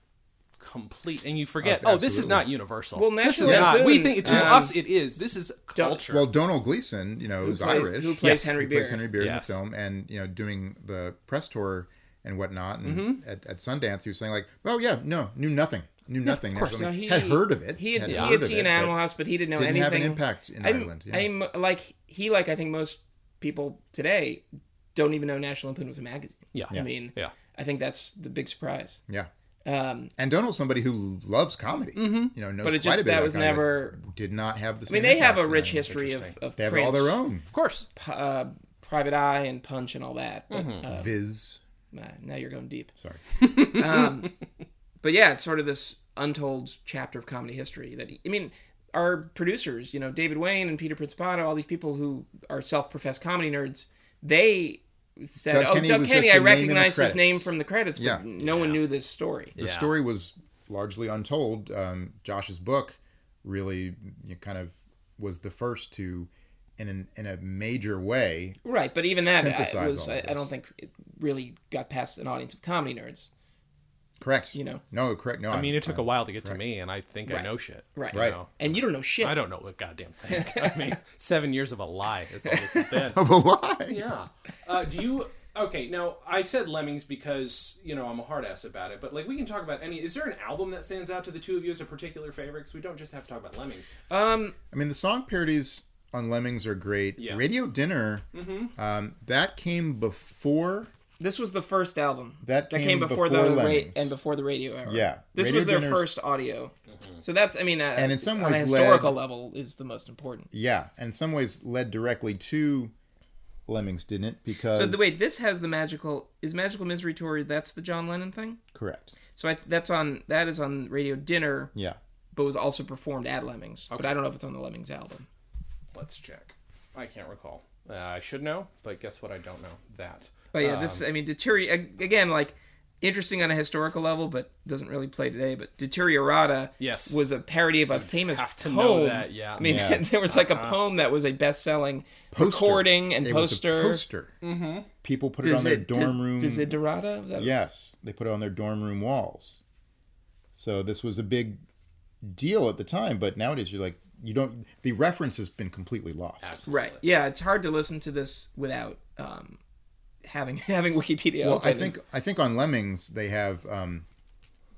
complete, and you forget. Oh, Oh, this is not universal. Well, this is National not. We think to um, us it is. This is culture. Well, Domhnall Gleeson, you know, is Irish. who plays Yes, Henry He plays Beard. Henry Beard Yes. in the film, and you know, doing the press tour and whatnot, and Mm-hmm. at, at Sundance, he was saying like, "Oh yeah, no, knew nothing, knew nothing." Of course. National- No, he had heard of it. He had, he had seen it, but Animal House, but he didn't know Didn't anything. have an impact in I'm, Ireland. Yeah. I'm like he, like I think most people today don't even know National Lampoon was a magazine. Yeah. I Yeah. mean, Yeah. I think that's the big surprise. yeah. Um, And Domhnall's somebody who loves comedy. You know, knows But it quite just- a bit that about was comedy, never- did not have the. I mean, they have a rich history of, of They have Prince, all their own. of course. P- uh, Private Eye and Punch and all that. But Mm-hmm. uh, Viz. Uh, now you're going deep. Sorry. Um, but yeah, it's sort of this untold chapter of comedy history that I mean, our producers, you know, David Wain and Peter Principato, all these people who are self-professed comedy nerds, they said, Doug "Oh, Kenney Doug Kenney, I the name in the recognize his name from the credits, but Yeah. no one knew this story." The Yeah. story was largely untold. Um, Josh's book really you know, kind of was the first to, in an, in a major way, Right, but even that I, was I, I don't think it really got past an audience of comedy nerds. correct. You know. No, correct. No, I mean, it took a while to get to me, and I think I know shit. Right. you Right. know? And you don't know shit. I don't know what goddamn thing. I mean, seven years of a lie is all this has been. of a lie. Yeah. Uh, do you? Okay. Now I said Lemmings because you know I'm a hard ass about it, but like we can talk about any. Is there an album that stands out to the two of you as a particular favorite? Because we don't just have to talk about Lemmings. Um, I mean, the song parodies on Lemmings are great. Yeah. Radio Dinner, um, that came before. this was the first album That came before, before the ra- Lemmings. and before the radio era. Yeah. this Radio was their Dinner's- first audio. So that's, I mean, uh, And in some on a ways historical led- level, is the most important. Yeah, and in some ways led directly to Lemmings, didn't it? Because So the wait, this has the magical is magical misery tour. That's the John Lennon thing. correct. So I, that's on that is on Radio Dinner, Yeah. but was also performed at Lemmings. But I don't know if it's on the Lemmings album. Let's check. I can't recall. Uh, I should know, but guess what? I don't know that. But yeah, this Um, I mean, Deteriorata again, like interesting on a historical level, but doesn't really play today. But Deteriorata Yes. was a parody of a famous have to poem. know that, yeah. I mean, Yeah. there was like a poem that was a best-selling Poster. recording and It was a poster. poster. Mm-hmm. People put it on their dorm room. Desiderata? Was that- Yes, they put it on their dorm room walls. So this was a big deal at the time, but nowadays you're like you don't. The reference has been completely lost. Absolutely. Right. Yeah, it's hard to listen to this without um, having having Wikipedia. Well, I think I think on Lemmings they have um,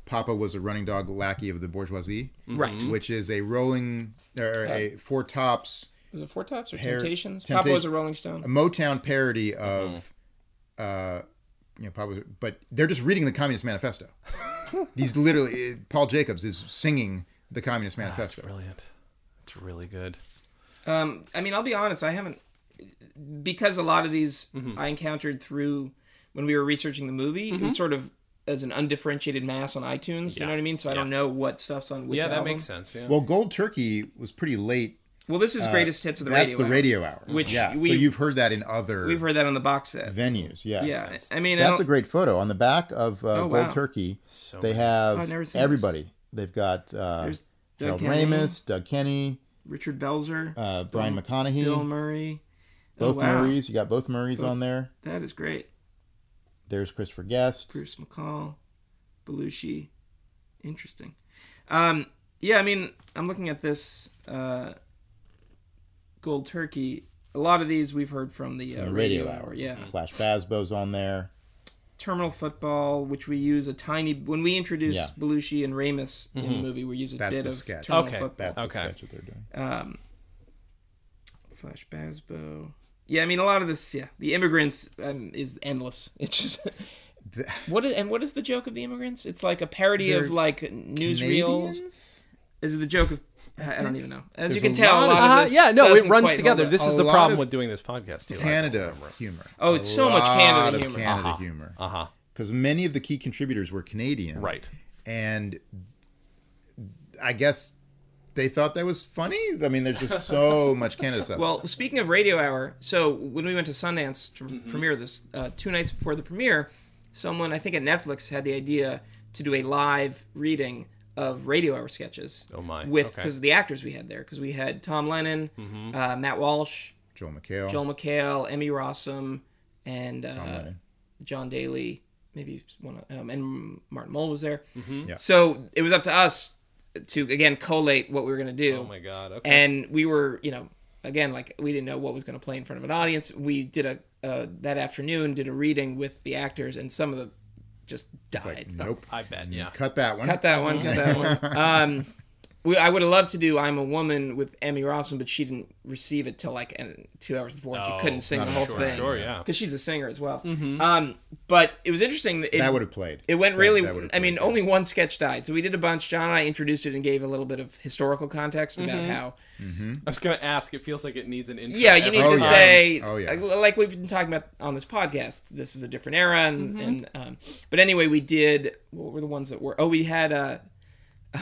Papa was a running dog lackey of the bourgeoisie, right. which is a rolling or a four tops Was it Four Tops or Hair- Temptations? Temptation- Papa was a Rolling Stone. a Motown parody of, uh, you know, Papa. was- But they're just reading the Communist Manifesto. These literally, Paul Jacobs is singing the Communist Manifesto. Brilliant. It's really good. Um, I mean, I'll be honest. I haven't because a lot of these Mm-hmm. I encountered through when we were researching the movie. Mm-hmm. was sort of as an undifferentiated mass on iTunes. You know what I mean? So I don't know what stuff's on which yeah, that album. makes sense. Yeah. Well, Gold Turkey was pretty late Well, this is greatest hits of the That's radio. That's the radio hour. Which yeah, so you've heard that in other We've heard that on the box set. venues. Yes. Yeah, I mean, that's don't- a great photo on the back of uh, Oh, Gold wow. Turkey. So they have Oh, I've never seen everybody. They've got uh, There's Doug Harold Kenney, Ramis, Doug Kenney, Richard Belzer, uh, Brian Bill- McConnachie, Bill Murray. both oh, wow. Murrays. You got both Murrays on there. That is great. There's Christopher Guest. Bruce McCall, Belushi. Interesting. Um, yeah, I mean, I'm looking at this uh, Gold Turkey. A lot of these we've heard from the, uh, the radio, radio hour. Yeah. Flash Bazbo's on there. Terminal Football, which we use a tiny when we introduce Yeah. Belushi and Ramis in the movie, we use a That's bit the of sketch. Terminal Okay, Football. That's the Okay. sketch that they're doing. Um, Flash Bazbo. Yeah, I mean a lot of this. Yeah, the immigrants um, is endless. It's just The- what is, and what is the joke of the immigrants? It's like a parody of They're like newsreels. Canadians? Is it the joke of? I I don't even know. As you can a tell, a lot of- of this yeah, no, it runs together. This is the problem with doing this podcast. Too. Canada humor. Oh, A it's so much Canada humor. Canada Uh-huh. humor. Uh huh. Because many of the key contributors were Canadian. Right. And I guess they thought that was funny. I mean, there's just so much Canada stuff. Well, speaking of Radio Hour, so when we went to Sundance to Mm-hmm. premiere this, uh, two nights before the premiere, someone I think at Netflix had the idea to do a live reading of Radio Hour sketches. Oh, my. With Okay. Mm-hmm. because of the actors we had there, because we had Tom Lennon, uh, Matt Walsh, Joel McHale. Joel McHale, Emmy Rossum, and Tom uh, Lennon. Jon Daly, maybe one, of- um, and Martin Mull was there. Mm-hmm. Yeah. So it was up to us to again collate what we were going to do Oh my god. Okay. and we were you know again like we didn't know what was going to play in front of an audience we did a uh, that afternoon did a reading with the actors and some of them just died Nope. I bet. Yeah. Cut that one. cut that one cut that one um we, I would have loved to do "I'm a Woman" with Emmy Rossum, but she didn't receive it till like an- two hours before. and she Oh, couldn't sing the whole sure, thing Sure. Yeah. because she's a singer as well. Um, but it was interesting. That it, That would have played. it went That- really. that would've I mean, played. only one sketch died, so we did a bunch. John and I introduced it and gave a little bit of historical context about how. I was gonna ask. It feels like it needs an intro. Yeah, you need every to yeah. time. say, Oh, yeah. like- like we've been talking about on this podcast. This is a different era, and, Mm-hmm. and um, but anyway, we did. What were the ones that were? Oh, we had uh,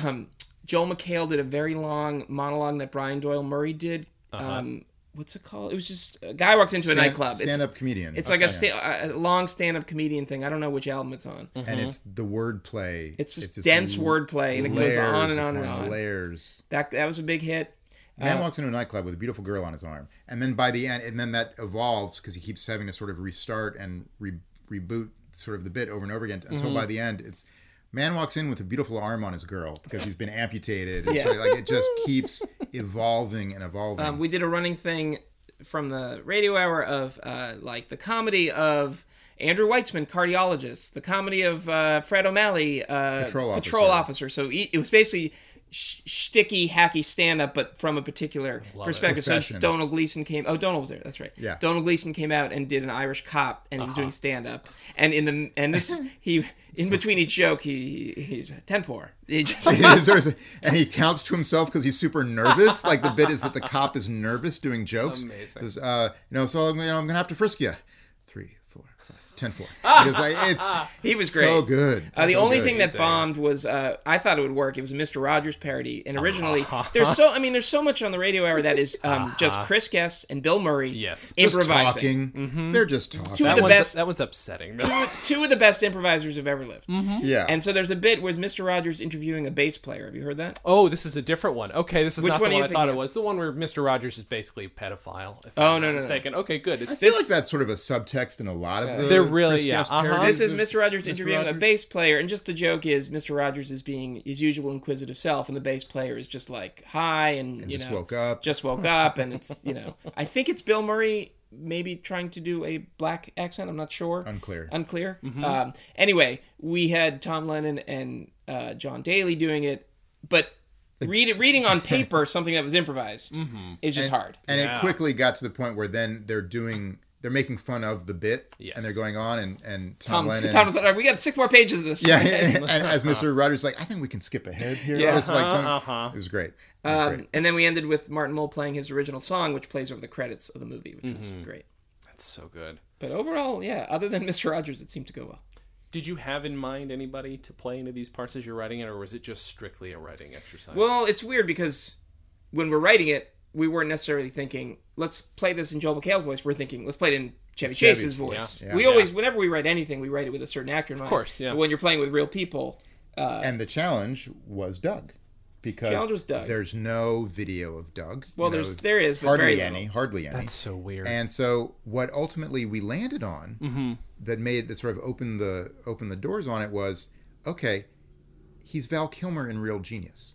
um, Joel McHale did a very long monologue that Brian Doyle Murray did. Um, what's it called? It was just a guy walks into a nightclub. It's Stand-up comedian. it's like a, sta- a long stand-up comedian thing. I don't know which album it's on. and it's the wordplay. It's just dense wordplay, and it goes on and on and on. Layers. That that was a big hit. Man walks into a nightclub with a beautiful girl on his arm, and then by the end, and then that evolves because he keeps having to sort of restart and re- reboot sort of the bit over and over again until Mm-hmm. by the end, it's man walks in with a beautiful arm on his girl because he's been amputated. And Yeah. sort of like it just keeps evolving and evolving. Um, we did a running thing from the radio hour of uh, like the comedy of Andrew Weitzman, cardiologist, the comedy of uh, Fred O'Malley, uh, Patrol patrol officer. officer. So it was basically sh- sticky, hacky stand up, but from a particular perspective. So Domhnall Gleeson came. Oh, Domhnall was there. That's right. Yeah. Domhnall Gleeson came out and did an Irish cop, and he was doing stand up. And in the and this he in between each joke he he's ten four. He just and he counts to himself because he's super nervous. Like the bit is that the cop is nervous doing jokes. Amazing. 'Cause, Uh, you know, so I'm, you know, I'm gonna have to frisk you. Three, four, five, ten, four. Because I, it's He was great. So good. Uh, the So only good. thing that Amazing. bombed was uh, I thought it would work. It was a Mr. Rogers parody, and originally there's so I mean there's so much on the radio hour that is um, just Chris Guest and Bill Murray Yes. just improvising. talking. They're just talking. Two of the one's best- that one's upsetting. Two, two of the best improvisers have ever lived. yeah. And so there's a bit where Mr. Rogers interviewing a bass player. Have you heard that? Oh, this is a different one. Okay, this is Which not one the one I thought thinking it was. The one where Mr. Rogers is basically a pedophile. If Oh, I'm no, not no, no. mistaken. Okay, good. It's I feel this. like that's sort of a subtext in a lot of the. They're really- Chris yeah, uh-huh. This is Mr. Rogers Mr. interviewing a bass player, and just the joke is Mr. Rogers is being his usual inquisitive self, and the bass player is just like hi and, you just know woke up. just woke up, and it's you know I think it's Bill Murray maybe trying to do a black accent. I'm not sure. Unclear. Unclear. Um, anyway, we had Tom Lennon and uh, Jon Daly doing it, but read, reading on paper something that was improvised is just hard. And Yeah. it quickly got to the point where then they're doing. They're making fun of the bit, Yes. and they're going on, and and Tom, Tom, Lennon. Tom was like, we got six more pages of this. yeah, and, and as Mr. Rogers, like, I think we can skip ahead here. Yeah. It's like, Tom- Uh-huh. it was great. It was Um, great. and then we ended with Martin Mull playing his original song, which plays over the credits of the movie, which was great. That's so good. But overall, yeah, other than Mr. Rogers, it seemed to go well. Did you have in mind anybody to play into these parts as you're writing it, or was it just strictly a writing exercise? Well, it's weird because when we're writing it, we weren't necessarily thinking let's play this in Joel McHale's voice. We're thinking let's play it in Chevy Chase's voice. yeah. we Yeah. always, whenever we write anything, we write it with a certain actor in mind. Of course, yeah. But when you're playing with real people, and the challenge was Doug, because Challenge was Doug. there's no video of Doug. well, you know, there's there is, but hardly very any, little. hardly any. That's so weird. And so what ultimately we landed on Mm-hmm. that made that sort of opened the opened the doors on it was okay, he's Val Kilmer in Real Genius.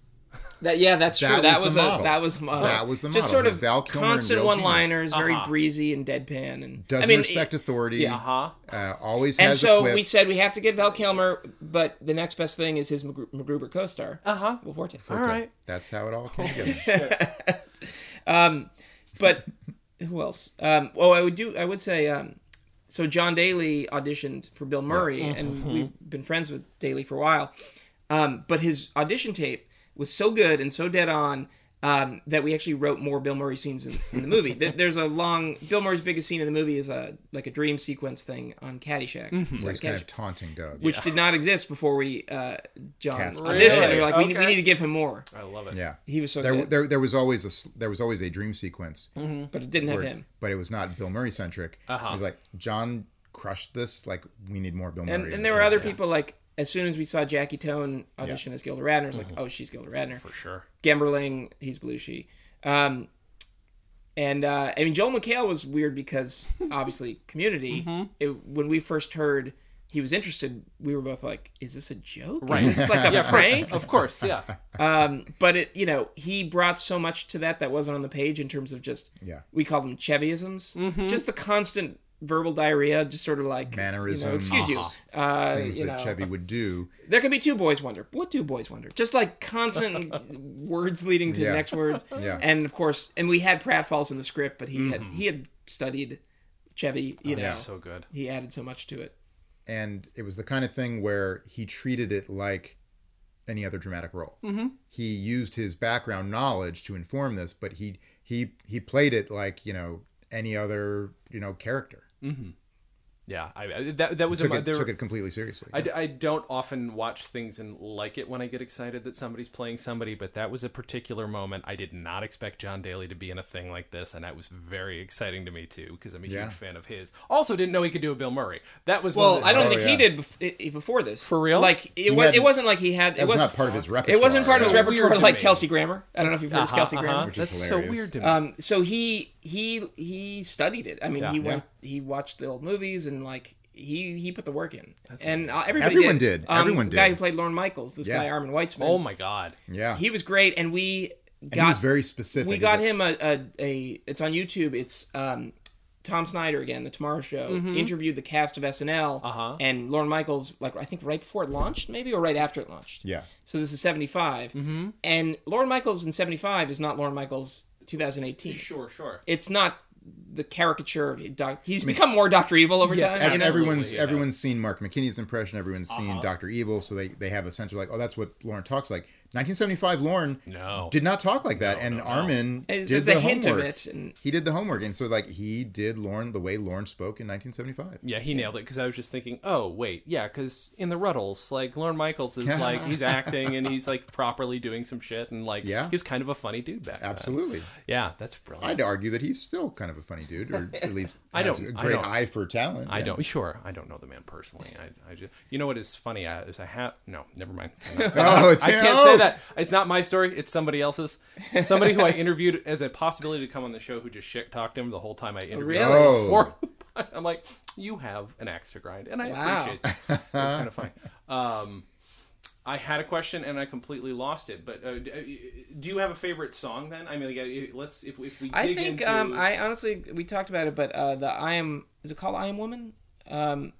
That yeah, that's That true. That was was, a model. that was a model. That was the model. Just sort of Val Kilmer constant one-liners, very Uh-huh. breezy and deadpan, and Doesn't I mean, respect authority. yeah. uh-huh. Uh, always and has so a quip. we said we have to get Val Kilmer, but the next best thing is his MacGru- MacGruber co-star, Uh-huh. Will Forte. All right. That's how it all came together. But who else? Um, oh, I would do. I would say. Um, so Jon Daly auditioned for Bill Murray, and we've been friends with Daly for a while. Um, but his audition tape was so good and so dead on um, that we actually wrote more Bill Murray scenes in, in the movie. There's a long Bill Murray's biggest scene in the movie is a like a dream sequence thing on Caddyshack, It's Where like he's kind of taunting Doug. which did not exist before we uh, John Cast- auditioned. Really? We were like, we, we need to give him more. I love it. yeah. He was so There, good, there, there was always a there was always a dream sequence, but it didn't have him. but it was not Bill Murray centric. Uh-huh. It was like John crushed this. Like we need more Bill Murray. and, and there were movie. other people like as soon as we saw Jackie Tohn audition as Gilda Radner, it's like, oh, she's Gilda Radner. For sure. Gemberling, he's Belushi. Um, and uh, I mean, Joel McHale was weird because obviously Community. It, when we first heard he was interested, we were both like, "Is this a joke? Right. Is this like a prank?" Of course, yeah. Um, but it, you know, he brought so much to that that wasn't on the page in terms of just Yeah. we call them Chevyisms, just the constant verbal diarrhea, just sort of like You know, Mannerisms. excuse you. Uh, things you that know, Chevy would do. there can be two boys wonder. What do boys wonder? Just like constant words leading to Yeah. next words. Yeah. And of course, and we had pratfalls in the script, but he had he had studied Chevy. You know, Yeah. So good. he added so much to it. and it was the kind of thing where he treated it like any other dramatic role. Mm-hmm. He used his background knowledge to inform this, but he he he played it like you know any other you know character. Yeah, I, I that that was Took a, it there, took it completely seriously. I, I don't often watch things and like it when I get excited that somebody's playing somebody, but that was a particular moment. I did not expect Jon Daly to be in a thing like this, and that was very exciting to me too because I'm a Yeah. huge fan of his. Also, didn't know he could do a Bill Murray. That was Well, I don't Oh, think he did bef- before this. For real? Like it, wa- had- it wasn't like he had. that It was wasn't part of his repertoire. It wasn't part of his repertoire like me. Kelsey Grammer. I don't know if you've heard of Uh-huh, Kelsey uh-huh. Grammer. Which is That's so weird to me. Um, so he he he studied it. I mean, Yeah. he Yeah. went he watched the old movies and like he he put the work in. and uh, everybody Everyone did. did. Um, Everyone did. the guy who played Lorne Michaels, this Yeah. guy Armen Weitzman. oh my god, yeah, he was great, and we and got he was very specific. we got like, him a, a, a it's on YouTube. It's um, Tom Snyder again, the Tomorrow Show, interviewed the cast of SNL Uh-huh. and Lorne Michaels, like I think right before it launched, maybe or right after it launched. Yeah, So this is 75, Mm-hmm. and Lorne Michaels in 75 is not Lorne Michaels 2018. sure, sure. It's not the caricature of Doc. He's become more Doctor Evil over Yes, time. Ev- you know? everyone's yeah. everyone's seen Mark McKinney's impression. Everyone's seen Uh-huh. Doctor Evil, so they they have a sense of like, oh, that's what Lorne talks like. 1975, Lorne No. did not talk like that, and no, no. Armen And did There's the a hint homework. of it, and He did the homework, and so like he did Lorne the way Lorne spoke in 1975. Yeah, he nailed it because I was just thinking, oh wait, yeah, because in the Rutles, like Lorne Michaels is like he's acting and he's like properly doing some shit and like Yeah. he was kind of a funny dude back then. Absolutely, Yeah, that's brilliant. I'd argue that he's still kind of a funny dude, or at least I has don't- a I great don't. eye for talent. I Yeah. don't. Sure, I don't know the man personally. I, I just, you know what is funny? I, is I have no. Never mind. Oh, it's I can't oh! say that. It's not my story. It's somebody else's. Somebody who I interviewed as a possibility to come on the show who just shit talked him the whole time I interviewed Really? him Oh. before. I'm like, you have an axe to grind, and I Wow. appreciate. It. It's kind of funny. Um, I had a question and I completely lost it. But uh, do you have a favorite song then? I mean, like, uh, let's if, if we. Dig I think into... um, I honestly we talked about it, but uh, the I am is it called I am Woman? Um, it-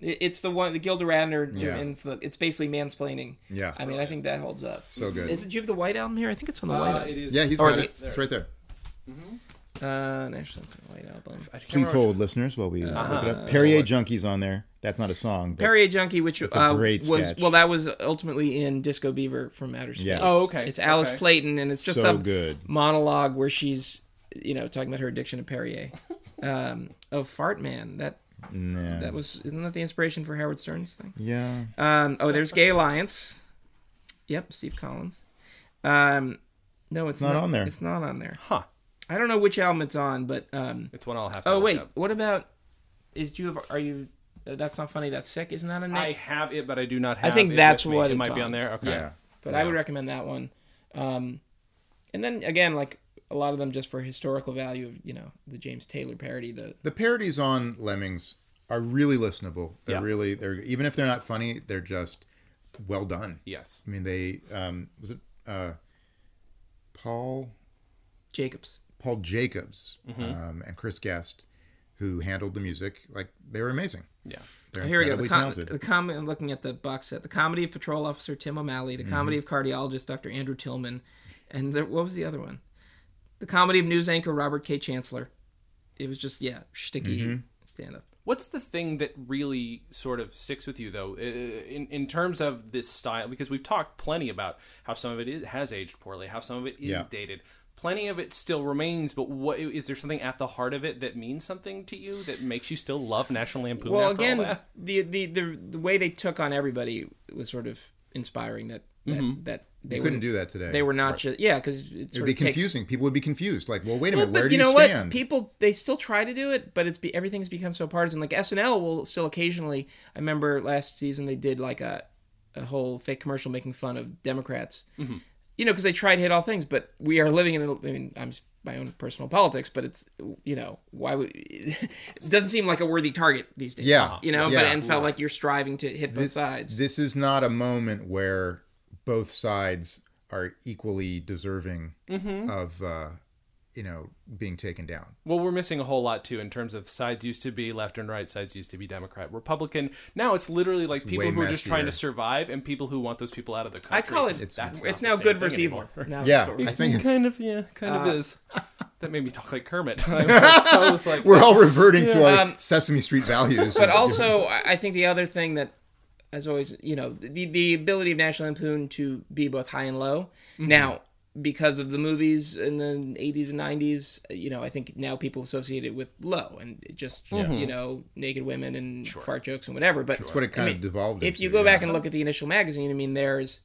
it's the one the Gilda Radner. Yeah. and it's basically mansplaining. Yeah. I mean, I think that holds up. So good. Is it? Do you have the White album here? I think it's on the White Uh, album. it is. Yeah, he's Or got the- it. It's right there. Uh, national White album. I can't Please hold, listeners, while we look it up. Perrier Junkies on there. That's not a song. But Perrier Junkie, which a uh, great was sketch. well, that was ultimately in Disco Beaver from Outer Space. Yes. Oh, okay. It's Alice Okay. Playten, and it's just So a good. monologue where she's, you know, talking about her addiction to Perrier. Um, oh, Fart Man. That Nah. that was isn't that the inspiration for Howard Stern's thing? yeah. Um, oh, there's Gay Alliance. Yep, Steve Collins. Um, No, it's, not on there. It's not on there. Huh. I don't know which album it's on, but um. It's one I'll have to. Oh wait, up. what about? Is do you have? Are you? Uh, that's not funny. That's sick. Isn't that a name? I have it, but I do not have. I think it that's with me. what it it's might be on. on there. Okay. Yeah. but I would recommend that one. Um, and then again, like a lot of them, just for historical value of you know the James Taylor parody. The The parodies on Lemmings are really listenable. They're Yeah. really they're even if they're not funny, they're just well done. Yes. I mean, they um, was it uh, Paul Jacobs. Paul Jacobs Mm-hmm. um, and Chris Guest, who handled the music. Like they were amazing. Yeah. They're Here we go. The, incredibly com- the com- I'm looking at the box set. The comedy of patrol officer Tim O'Malley. The Mm-hmm. comedy of cardiologist Dr. Andrew Tillman, and there, what was the other one? The comedy of news anchor Robert K. Chancellor. It was just yeah, sticky Mm-hmm. stand up. What's the thing that really sort of sticks with you, though, uh, in in terms of this style? Because we've talked plenty about how some of it is, has aged poorly, how some of it is Yeah. dated. Plenty of it still remains, but what is there something at the heart of it that means something to you that makes you still love National Lampoon? Well, after all again, that? the, the the the way they took on everybody was sort of inspiring. That that, that they you couldn't do that today. They were not just yeah, because it It'd be of takes- confusing. People would be confused. Like, well, wait a Well, minute, where but do you you, know what? stand? People they still try to do it, but it's be, everything's become so partisan. Like SNL will still occasionally. I remember last season they did like a a whole fake commercial making fun of Democrats. Mm-hmm. You know, because they try to hit all things, but we are living in. A, I mean, I'm my own personal politics, but it's you know why would it doesn't seem like a worthy target these days. Yeah, you know, yeah. but and felt like you're striving to hit both sides. this is not a moment where both sides are equally deserving Mm-hmm. of, uh, you know, being taken down. Well, we're missing a whole lot too in terms of sides used to be left and right, sides used to be Democrat, Republican. Now it's literally like people way who are just trying to survive and people who want those people out of the country. I call it. It's- It's, That's now good versus evil. anymore. Now Yeah, I think it's, kind of yeah, kind Uh, of is. That made me talk like Kermit. I was like, so I was like, we're all reverting to our Um, Sesame Street values. but also I I think the other thing that as always you know the the ability of National Lampoon to be both high and low. Mm-hmm. now because of the movies in the 80s and 90s you know I think now people associate it with low and it just you know naked women and fart jokes and whatever. But That's what it kind I of mean, devolved if into, you go yeah. back and look at the initial magazine I mean there's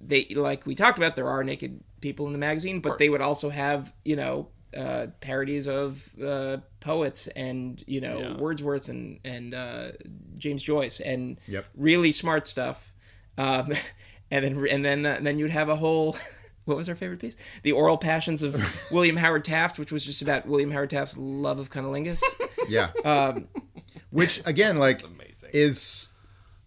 they like we talked about there are naked people in the magazine but they would also have you know uh, parodies of uh, poets and you know Yeah. Wordsworth and and uh, James Joyce and Yep. really smart stuff um, and then and then uh, and then you'd have a whole what was our favorite piece the oral passions of William Howard Taft which was just about William Howard Taft's love of cunnilingus yeah. um, Which again, like, is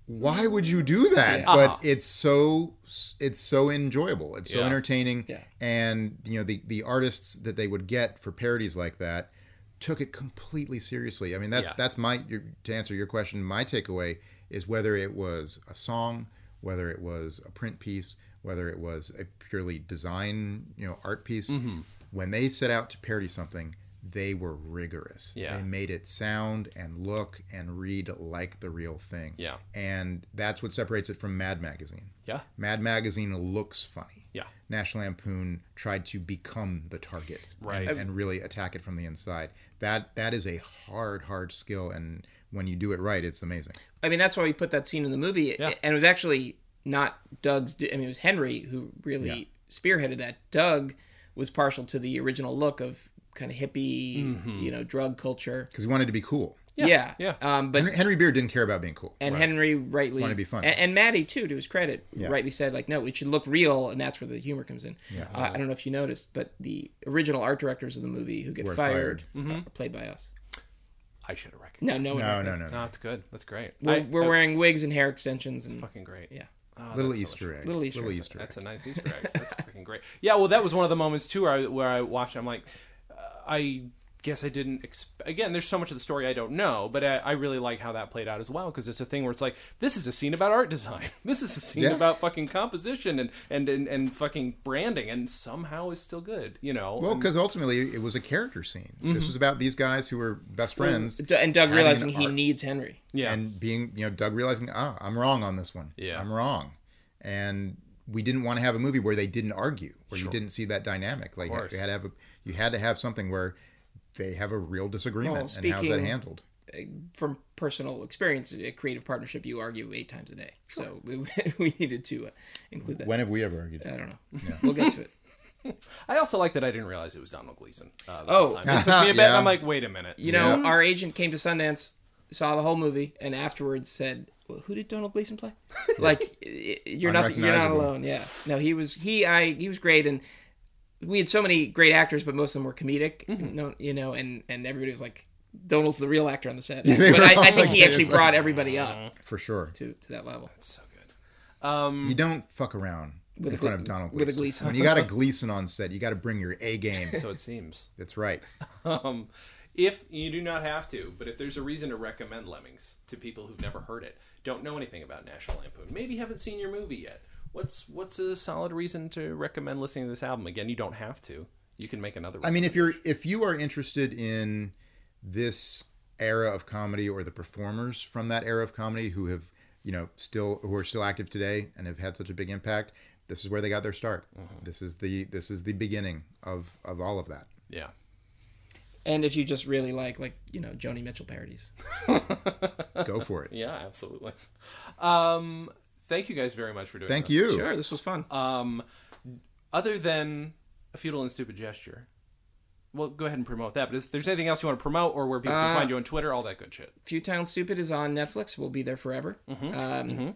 why would you do that? Yeah. Uh-huh. But it's so it's so enjoyable. It's so Yeah. entertaining. Yeah. And you know the the artists that they would get for parodies like that took it completely seriously. I mean that's Yeah. that's my your, to answer your question. My takeaway is whether it was a song, whether it was a print piece, whether it was a purely design you know art piece. Mm-hmm. When they set out to parody something. They were rigorous. Yeah. They made it sound and look and read like the real thing. Yeah. And that's what separates it from Mad Magazine. yeah, Mad Magazine looks funny. yeah. National Lampoon tried to become the target Right. and, and really attack it from the inside. That that is a hard, hard skill, and when you do it right, it's amazing. I mean, that's why we put that scene in the movie. Yeah. And it was actually not Doug's. I mean, it was Henry who really spearheaded that. Doug was partial to the original look of kind of hippie, you know, drug culture. Because he wanted to be cool. Yeah. yeah. Um, but Henry, Henry Beard didn't care about being cool. and Henry rightly Wanted to be funny. And, and Matty too, to his credit, Yeah. rightly said like, no, it should look real, and that's where the humor comes in. Yeah. Uh, I don't know if you noticed, but the original art directors of the movie who get Were fired, fired. are played by us. I should have recognized. No, no, one No, no, no, No, it's good. That's great. We're, I- we're I- wearing wigs and hair extensions, and fucking great. yeah. Oh, Little that's so much Easter egg. Little Easter egg. Easter egg. That's a nice Easter egg. That's freaking great. Yeah, well, that was one of the moments too where I, where I watched. I'm like, uh, I guess I didn't. Exp- Again, there's so much of the story I don't know, but I, I really like how that played out as well because it's a thing where it's like, this is a scene about art design. This is a scene Yeah. about fucking composition and, and and and fucking branding, and somehow is still good. You know. Well, And- because ultimately it was a character scene. This was about these guys who were best friends. D- and Doug having realizing an he art- needs Henry. yeah. and being you know Doug realizing ah I'm wrong on this one Yeah. I'm wrong and we didn't want to have a movie where they didn't argue where you didn't see that dynamic like course. you had to have a, you had to have something where they have a real disagreement Well, and how's that handled From personal experience, a creative partnership, you argue eight times a day. So we, we needed to uh, include that. when have we ever argued I don't know. We'll get to it. I also like that I didn't realize it was Domhnall Gleeson. Uh, Oh. time. it took me a bit. Yeah. I'm like, wait a minute. You know, our agent came to Sundance, saw the whole movie, and afterwards said, well, "Who did Domhnall Gleeson play?" like, you're not you're not alone. Yeah, no, he was he I he was great, and we had so many great actors, but most of them were comedic. Mm-hmm. No, you know, and and everybody was like, "Domhnall's the real actor on the set." they but I, I think like, he actually it's like- brought everybody up for sure. to to that level. so good. Um, You don't fuck around With in a front Gle- of Domhnall with a Gleeson. Gleeson. When you got a Gleeson on set, you got to bring your A game. so it seems. That's right. Um, if you do not have to, but if there's a reason to recommend Lemmings to people who've never heard it, don't know anything about National Lampoon, maybe haven't seen your movie yet, what's what's a solid reason to recommend listening to this album? Again, you don't have to. You can make another. One. I mean, if you're if you are interested in this era of comedy or the performers from that era of comedy who have you know still who are still active today and have had such a big impact, this is where they got their start. This is the this is the beginning of of all of that. yeah. And if you just really like like you know Joni Mitchell parodies, Go for it. Yeah, absolutely. Um, thank you guys very much for doing Thank this. you. sure, this was fun. Um, other than a futile and stupid gesture, well, go ahead and promote that. But if there's anything else you want to promote, or where people can Uh, find you on Twitter, all that good shit. Futile and Stupid is on Netflix. We'll be there forever. Um,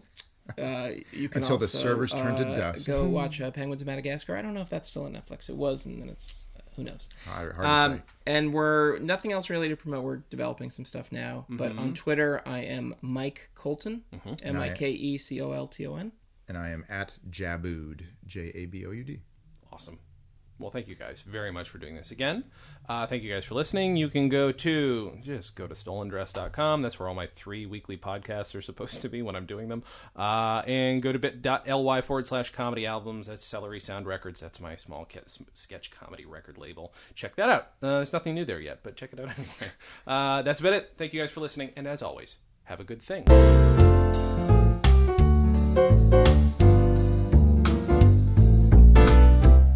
Uh, you can Until the also, servers turn to uh, dust. Go watch uh, Penguins of Madagascar. I don't know if that's still on Netflix. It was, and then it's who knows. Hard, hard Um, and we're nothing else really to promote. We're developing some stuff now. But on Twitter, I am Mike Colton, M I K E C O L T O N. And I am at Jaboud, J A B O U D. Awesome. Well, thank you guys very much for doing this again. Uh, thank you guys for listening. You can go to just go to stolendress.com. That's where all my three weekly podcasts are supposed to be when I'm doing them. Uh, and go to bit.ly forward slash comedy albums. That's Celery Sound Records. That's my small ke- sketch comedy record label. Check that out. Uh, there's nothing new there yet, but check it out anyway. Uh, that's about it. Thank you guys for listening. And as always, have a good thing.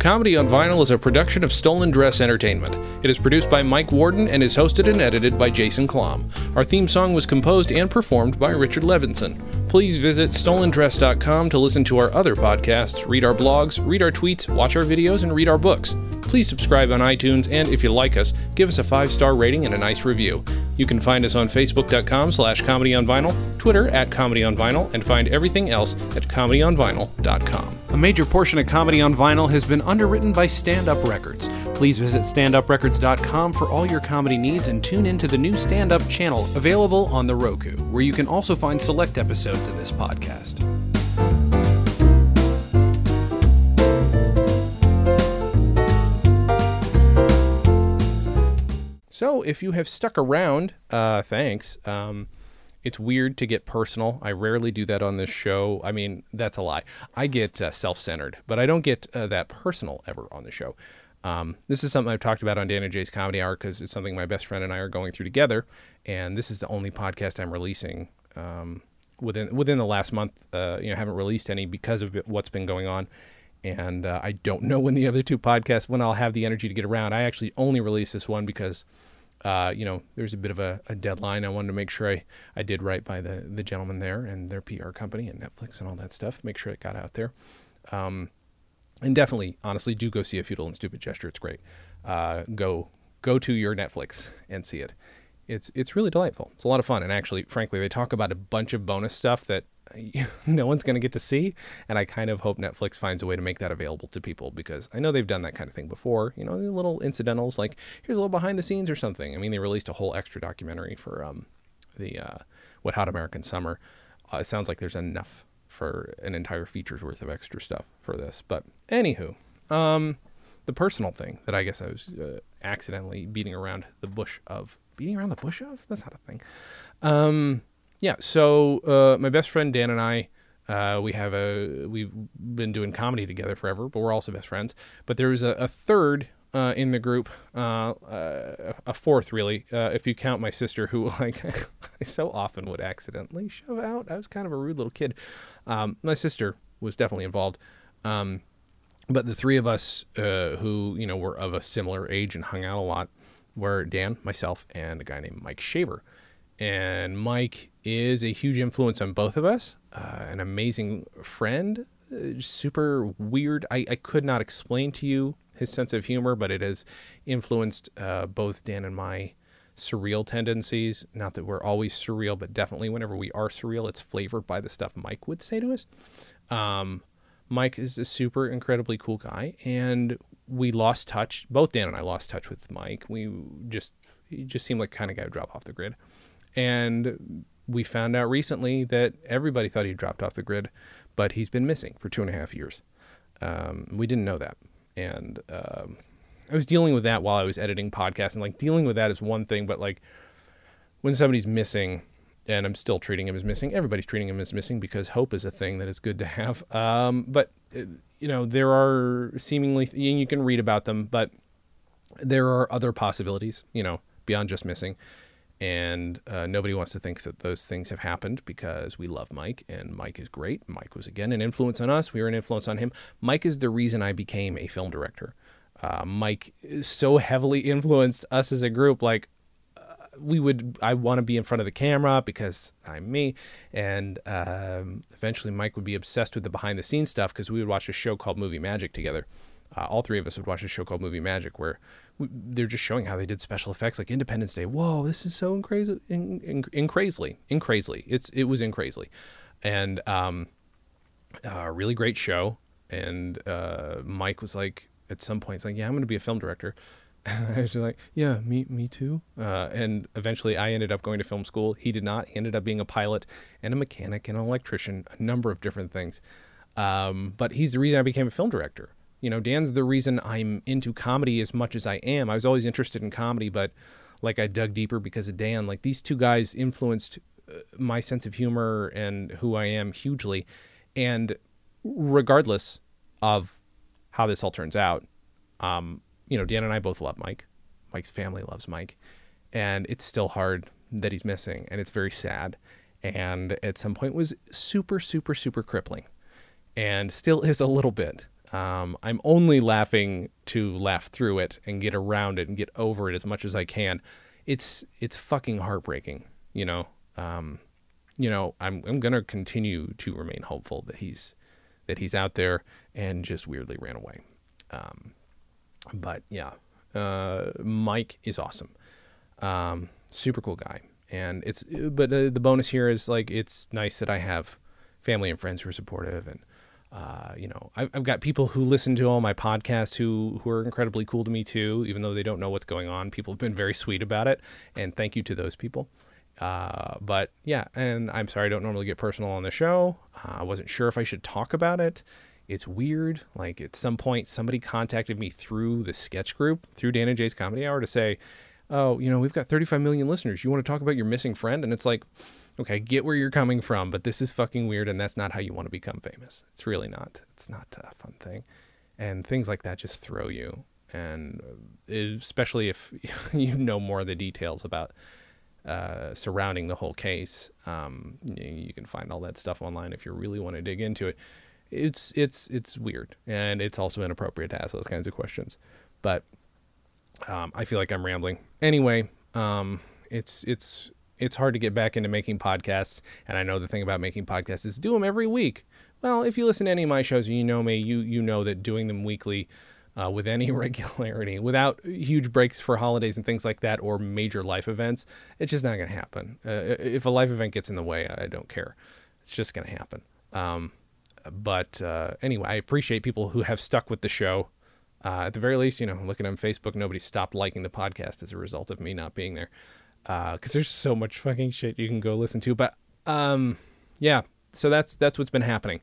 Comedy on Vinyl is a production of Stolen Dress Entertainment. It is produced by Mike Worden and is hosted and edited by Jason Klamm. Our theme song was composed and performed by Richard Levinson. Please visit stolendress.com to listen to our other podcasts, read our blogs, read our tweets, watch our videos, and read our books. Please subscribe on iTunes, and if you like us, give us a five-star rating and a nice review. You can find us on facebook.com slash comedy on vinyl, Twitter at comedy on vinyl, and find everything else at comedyonvinyl.com. A major portion of Comedy on Vinyl has been underwritten by Stand Up Records. Please visit standuprecords.com for all your comedy needs and tune into the new Stand Up channel available on the Roku, where you can also find select episodes of this podcast. So, if you have stuck around, uh, thanks. Um, it's weird to get personal. I rarely do that on this show. I mean, that's a lie. I get uh, self centered, but I don't get uh, that personal ever on the show. Um, this is something I've talked about on Dan and Jay's Comedy Hour because it's something my best friend and I are going through together. And this is the only podcast I'm releasing um, within within the last month. Uh, you know, haven't released any because of what's been going on. And uh, I don't know when the other two podcasts when I'll have the energy to get around. I actually only release this one because uh, you know, there's a bit of a, a deadline. I wanted to make sure I, I did right by the, the gentleman there and their PR company and Netflix and all that stuff. Make sure it got out there. Um, and definitely, honestly, do go see a futile and stupid gesture. It's great. Uh, go go to your Netflix and see it. It's it's really delightful. It's a lot of fun. And actually, frankly, they talk about a bunch of bonus stuff that no one's going to get to see. And I kind of hope Netflix finds a way to make that available to people because I know they've done that kind of thing before. You know, little incidentals like here's a little behind the scenes or something. I mean, they released a whole extra documentary for um, the uh, Wet Hot American Summer. Uh, it sounds like there's enough for an entire feature's worth of extra stuff for this. But anywho, um, the personal thing that I guess I was uh, accidentally beating around the bush of beating around the bush of that's not a thing. Um, yeah. So uh, my best friend Dan and I, uh, we have a we've been doing comedy together forever, but we're also best friends. But there was a, a third uh, in the group, uh, uh, a fourth really, uh, if you count my sister, who like I so often would accidentally shove out. I was kind of a rude little kid. Um, my sister was definitely involved. Um, but the three of us uh, who you know were of a similar age and hung out a lot were Dan, myself, and a guy named Mike Shaver. And Mike is a huge influence on both of us, uh, an amazing friend, uh, super weird. I, I could not explain to you his sense of humor, but it has influenced uh, both Dan and my surreal tendencies. Not that we're always surreal, but definitely whenever we are surreal, it's flavored by the stuff Mike would say to us. Um, Mike is a super incredibly cool guy, and we lost touch. Both Dan and I lost touch with Mike. We just he just seemed like kind of guy who drop off the grid, and we found out recently that everybody thought he dropped off the grid, but he's been missing for two and a half years. Um, we didn't know that, and um, I was dealing with that while I was editing podcasts, and like dealing with that is one thing, but like when somebody's missing and I'm still treating him as missing. Everybody's treating him as missing because hope is a thing that is good to have. Um, but uh, you know, there are seemingly you can read about them, but there are other possibilities. You know, beyond just missing. And uh, nobody wants to think that those things have happened because we love Mike and Mike is great. Mike was again an influence on us. We were an influence on him. Mike is the reason I became a film director. Uh, Mike so heavily influenced us as a group. Like we would I want to be in front of the camera because I'm me, and um, eventually Mike would be obsessed with the behind the scenes stuff because we would watch a show called Movie Magic together. Uh, all three of us would watch a show called Movie Magic where we, they're just showing how they did special effects like Independence Day. Whoa, this is so crazy, in, in, in crazily, in crazily. It's it was in crazily, and um, a really great show. And uh, Mike was like, at some point, it's like, yeah, I'm going to be a film director. I was like, yeah, me, me too. Uh, and eventually I ended up going to film school. He did not. He ended up being a pilot and a mechanic and an electrician, a number of different things. Um, but he's the reason I became a film director. You know, Dan's the reason I'm into comedy as much as I am. I was always interested in comedy, but like I dug deeper because of Dan. Like these two guys influenced uh, my sense of humor and who I am hugely. And regardless of how this all turns out, um, you know, Dan and I both love Mike. Mike's family loves Mike. And it's still hard that he's missing. And it's very sad. And at some point was super, super, super crippling. And still is a little bit. Um, I'm only laughing to laugh through it and get around it and get over it as much as I can. It's it's fucking heartbreaking, you know. Um, you know, I'm I'm gonna continue to remain hopeful that he's that he's out there and just weirdly ran away. Um, but yeah, uh, Mike is awesome. Um, super cool guy. And it's, but uh, the bonus here is like, it's nice that I have family and friends who are supportive. And, uh, you know, I've, I've got people who listen to all my podcasts who, who are incredibly cool to me too, even though they don't know what's going on. People have been very sweet about it. And thank you to those people. Uh, but yeah, and I'm sorry I don't normally get personal on the show. Uh, I wasn't sure if I should talk about it it's weird. Like at some point, somebody contacted me through the sketch group, through Dan and Jay's Comedy Hour, to say, "Oh, you know, we've got 35 million listeners. You want to talk about your missing friend?" And it's like, okay, get where you're coming from, but this is fucking weird, and that's not how you want to become famous. It's really not. It's not a fun thing, and things like that just throw you, and uh, especially if you know more of the details about. Uh, surrounding the whole case, um, you, you can find all that stuff online if you really want to dig into it it's it's it's weird and it's also inappropriate to ask those kinds of questions. But um, i feel like i'm rambling. Anyway um, it's it's it's hard to get back into making podcasts and i know the thing about making podcasts is do them every week. Well if you listen to any of my shows and you know me you you know that doing them weekly uh, with any regularity without huge breaks for holidays and things like that or major life events it's just not going to happen. Uh, if a life event gets in the way i don't care. It's just going to happen. Um, but uh, anyway, I appreciate people who have stuck with the show. Uh, at the very least, you know, looking on Facebook, nobody stopped liking the podcast as a result of me not being there. Because uh, there's so much fucking shit you can go listen to. But um, yeah, so that's that's what's been happening.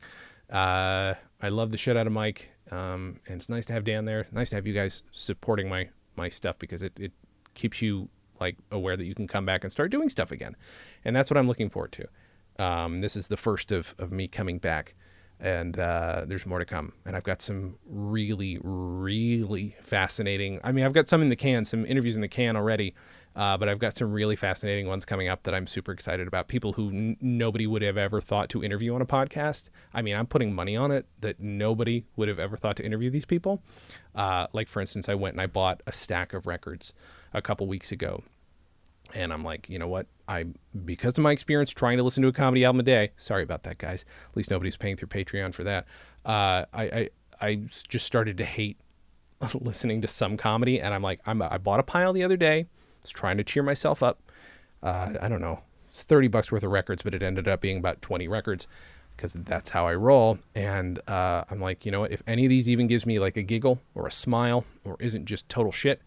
Uh, I love the shit out of Mike, um, and it's nice to have Dan there. Nice to have you guys supporting my my stuff because it, it keeps you like aware that you can come back and start doing stuff again, and that's what I'm looking forward to. Um, this is the first of of me coming back and uh, there's more to come. And I've got some really, really fascinating. I mean, I've got some in the can, some interviews in the can already, uh, but I've got some really fascinating ones coming up that I'm super excited about. People who n- nobody would have ever thought to interview on a podcast. I mean, I'm putting money on it that nobody would have ever thought to interview these people. Uh, like, for instance, I went and I bought a stack of records a couple weeks ago and I'm like, you know what? I because of my experience trying to listen to a comedy album a day. Sorry about that, guys. At least nobody's paying through Patreon for that. uh, I, I I just started to hate listening to some comedy, and I'm like, I'm, I bought a pile the other day. was trying to cheer myself up. Uh, I don't know, it's 30 bucks worth of records, but it ended up being about 20 records because that's how I roll. And uh, I'm like, you know what? If any of these even gives me like a giggle or a smile or isn't just total shit,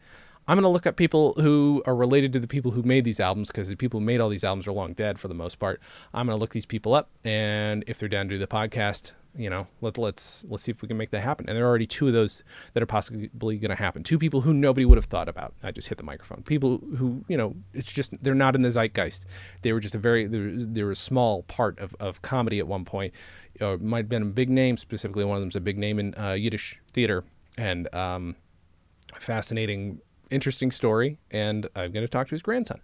I'm going to look up people who are related to the people who made these albums because the people who made all these albums are long dead for the most part. I'm going to look these people up, and if they're down to do the podcast, you know, let, let's let's see if we can make that happen. And there are already two of those that are possibly going to happen. Two people who nobody would have thought about. I just hit the microphone. People who you know, it's just they're not in the zeitgeist. They were just a very they were, a small part of, of comedy at one point. Uh, might have been a big name. Specifically, one of them's a big name in uh, Yiddish theater and um, fascinating interesting story, and I'm going to talk to his grandson.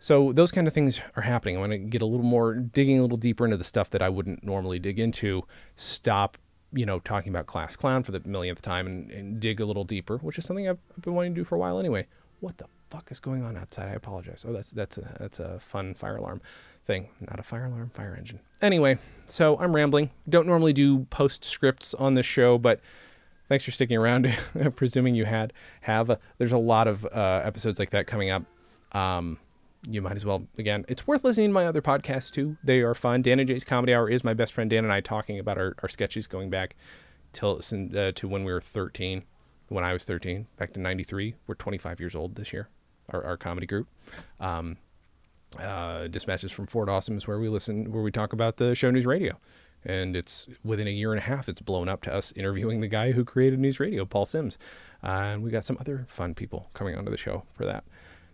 So those kind of things are happening. I want to get a little more digging a little deeper into the stuff that I wouldn't normally dig into. Stop, you know, talking about class clown for the millionth time and, and dig a little deeper, which is something I've, I've, been wanting to do for a while anyway. What the fuck is going on outside? I apologize. Oh, that's that's a that's a fun fire alarm thing, not a fire alarm, fire engine. Anyway, so I'm rambling. Don't normally do postscripts on this show, but thanks for sticking around. presuming you had have. Uh, there's a lot of uh, episodes like that coming up. Um, you might as well again. It's worth listening to my other podcasts too. They are fun. Dan and Jay's Comedy Hour is my best friend Dan and I talking about our, our sketches going back till uh, to when we were 13. When I was 13, back to 93. We're 25 years old this year. Our, our comedy group. Um, uh, Dispatches from Fort Awesome is where we listen, where we talk about the show news radio and it's within a year and a half it's blown up to us interviewing the guy who created news radio paul simms. Uh, and we got some other fun people coming onto the show for that.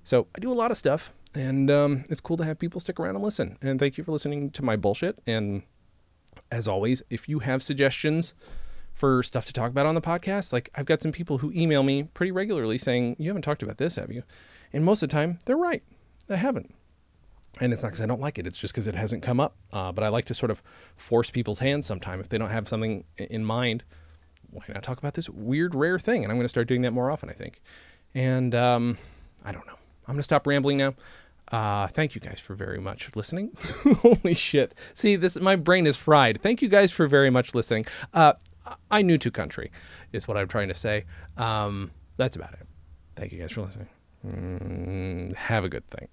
So i do a lot of stuff and um, it's cool to have people stick around and listen. And thank you for listening to my bullshit. And as always if you have suggestions for stuff to talk about on the podcast like i've got some people who email me pretty regularly saying you haven't talked about this have you? And most of the time they're right. I haven't and it's not because I don't like it. It's just because it hasn't come up. Uh, but I like to sort of force people's hands sometime if they don't have something in mind. Why not talk about this weird, rare thing? And I'm going to start doing that more often, I think. And um, I don't know. I'm going to stop rambling now. Uh, thank you guys for very much listening. Holy shit! See, this my brain is fried. Thank you guys for very much listening. Uh, I knew to country, is what I'm trying to say. Um, that's about it. Thank you guys for listening. Mm, have a good thing.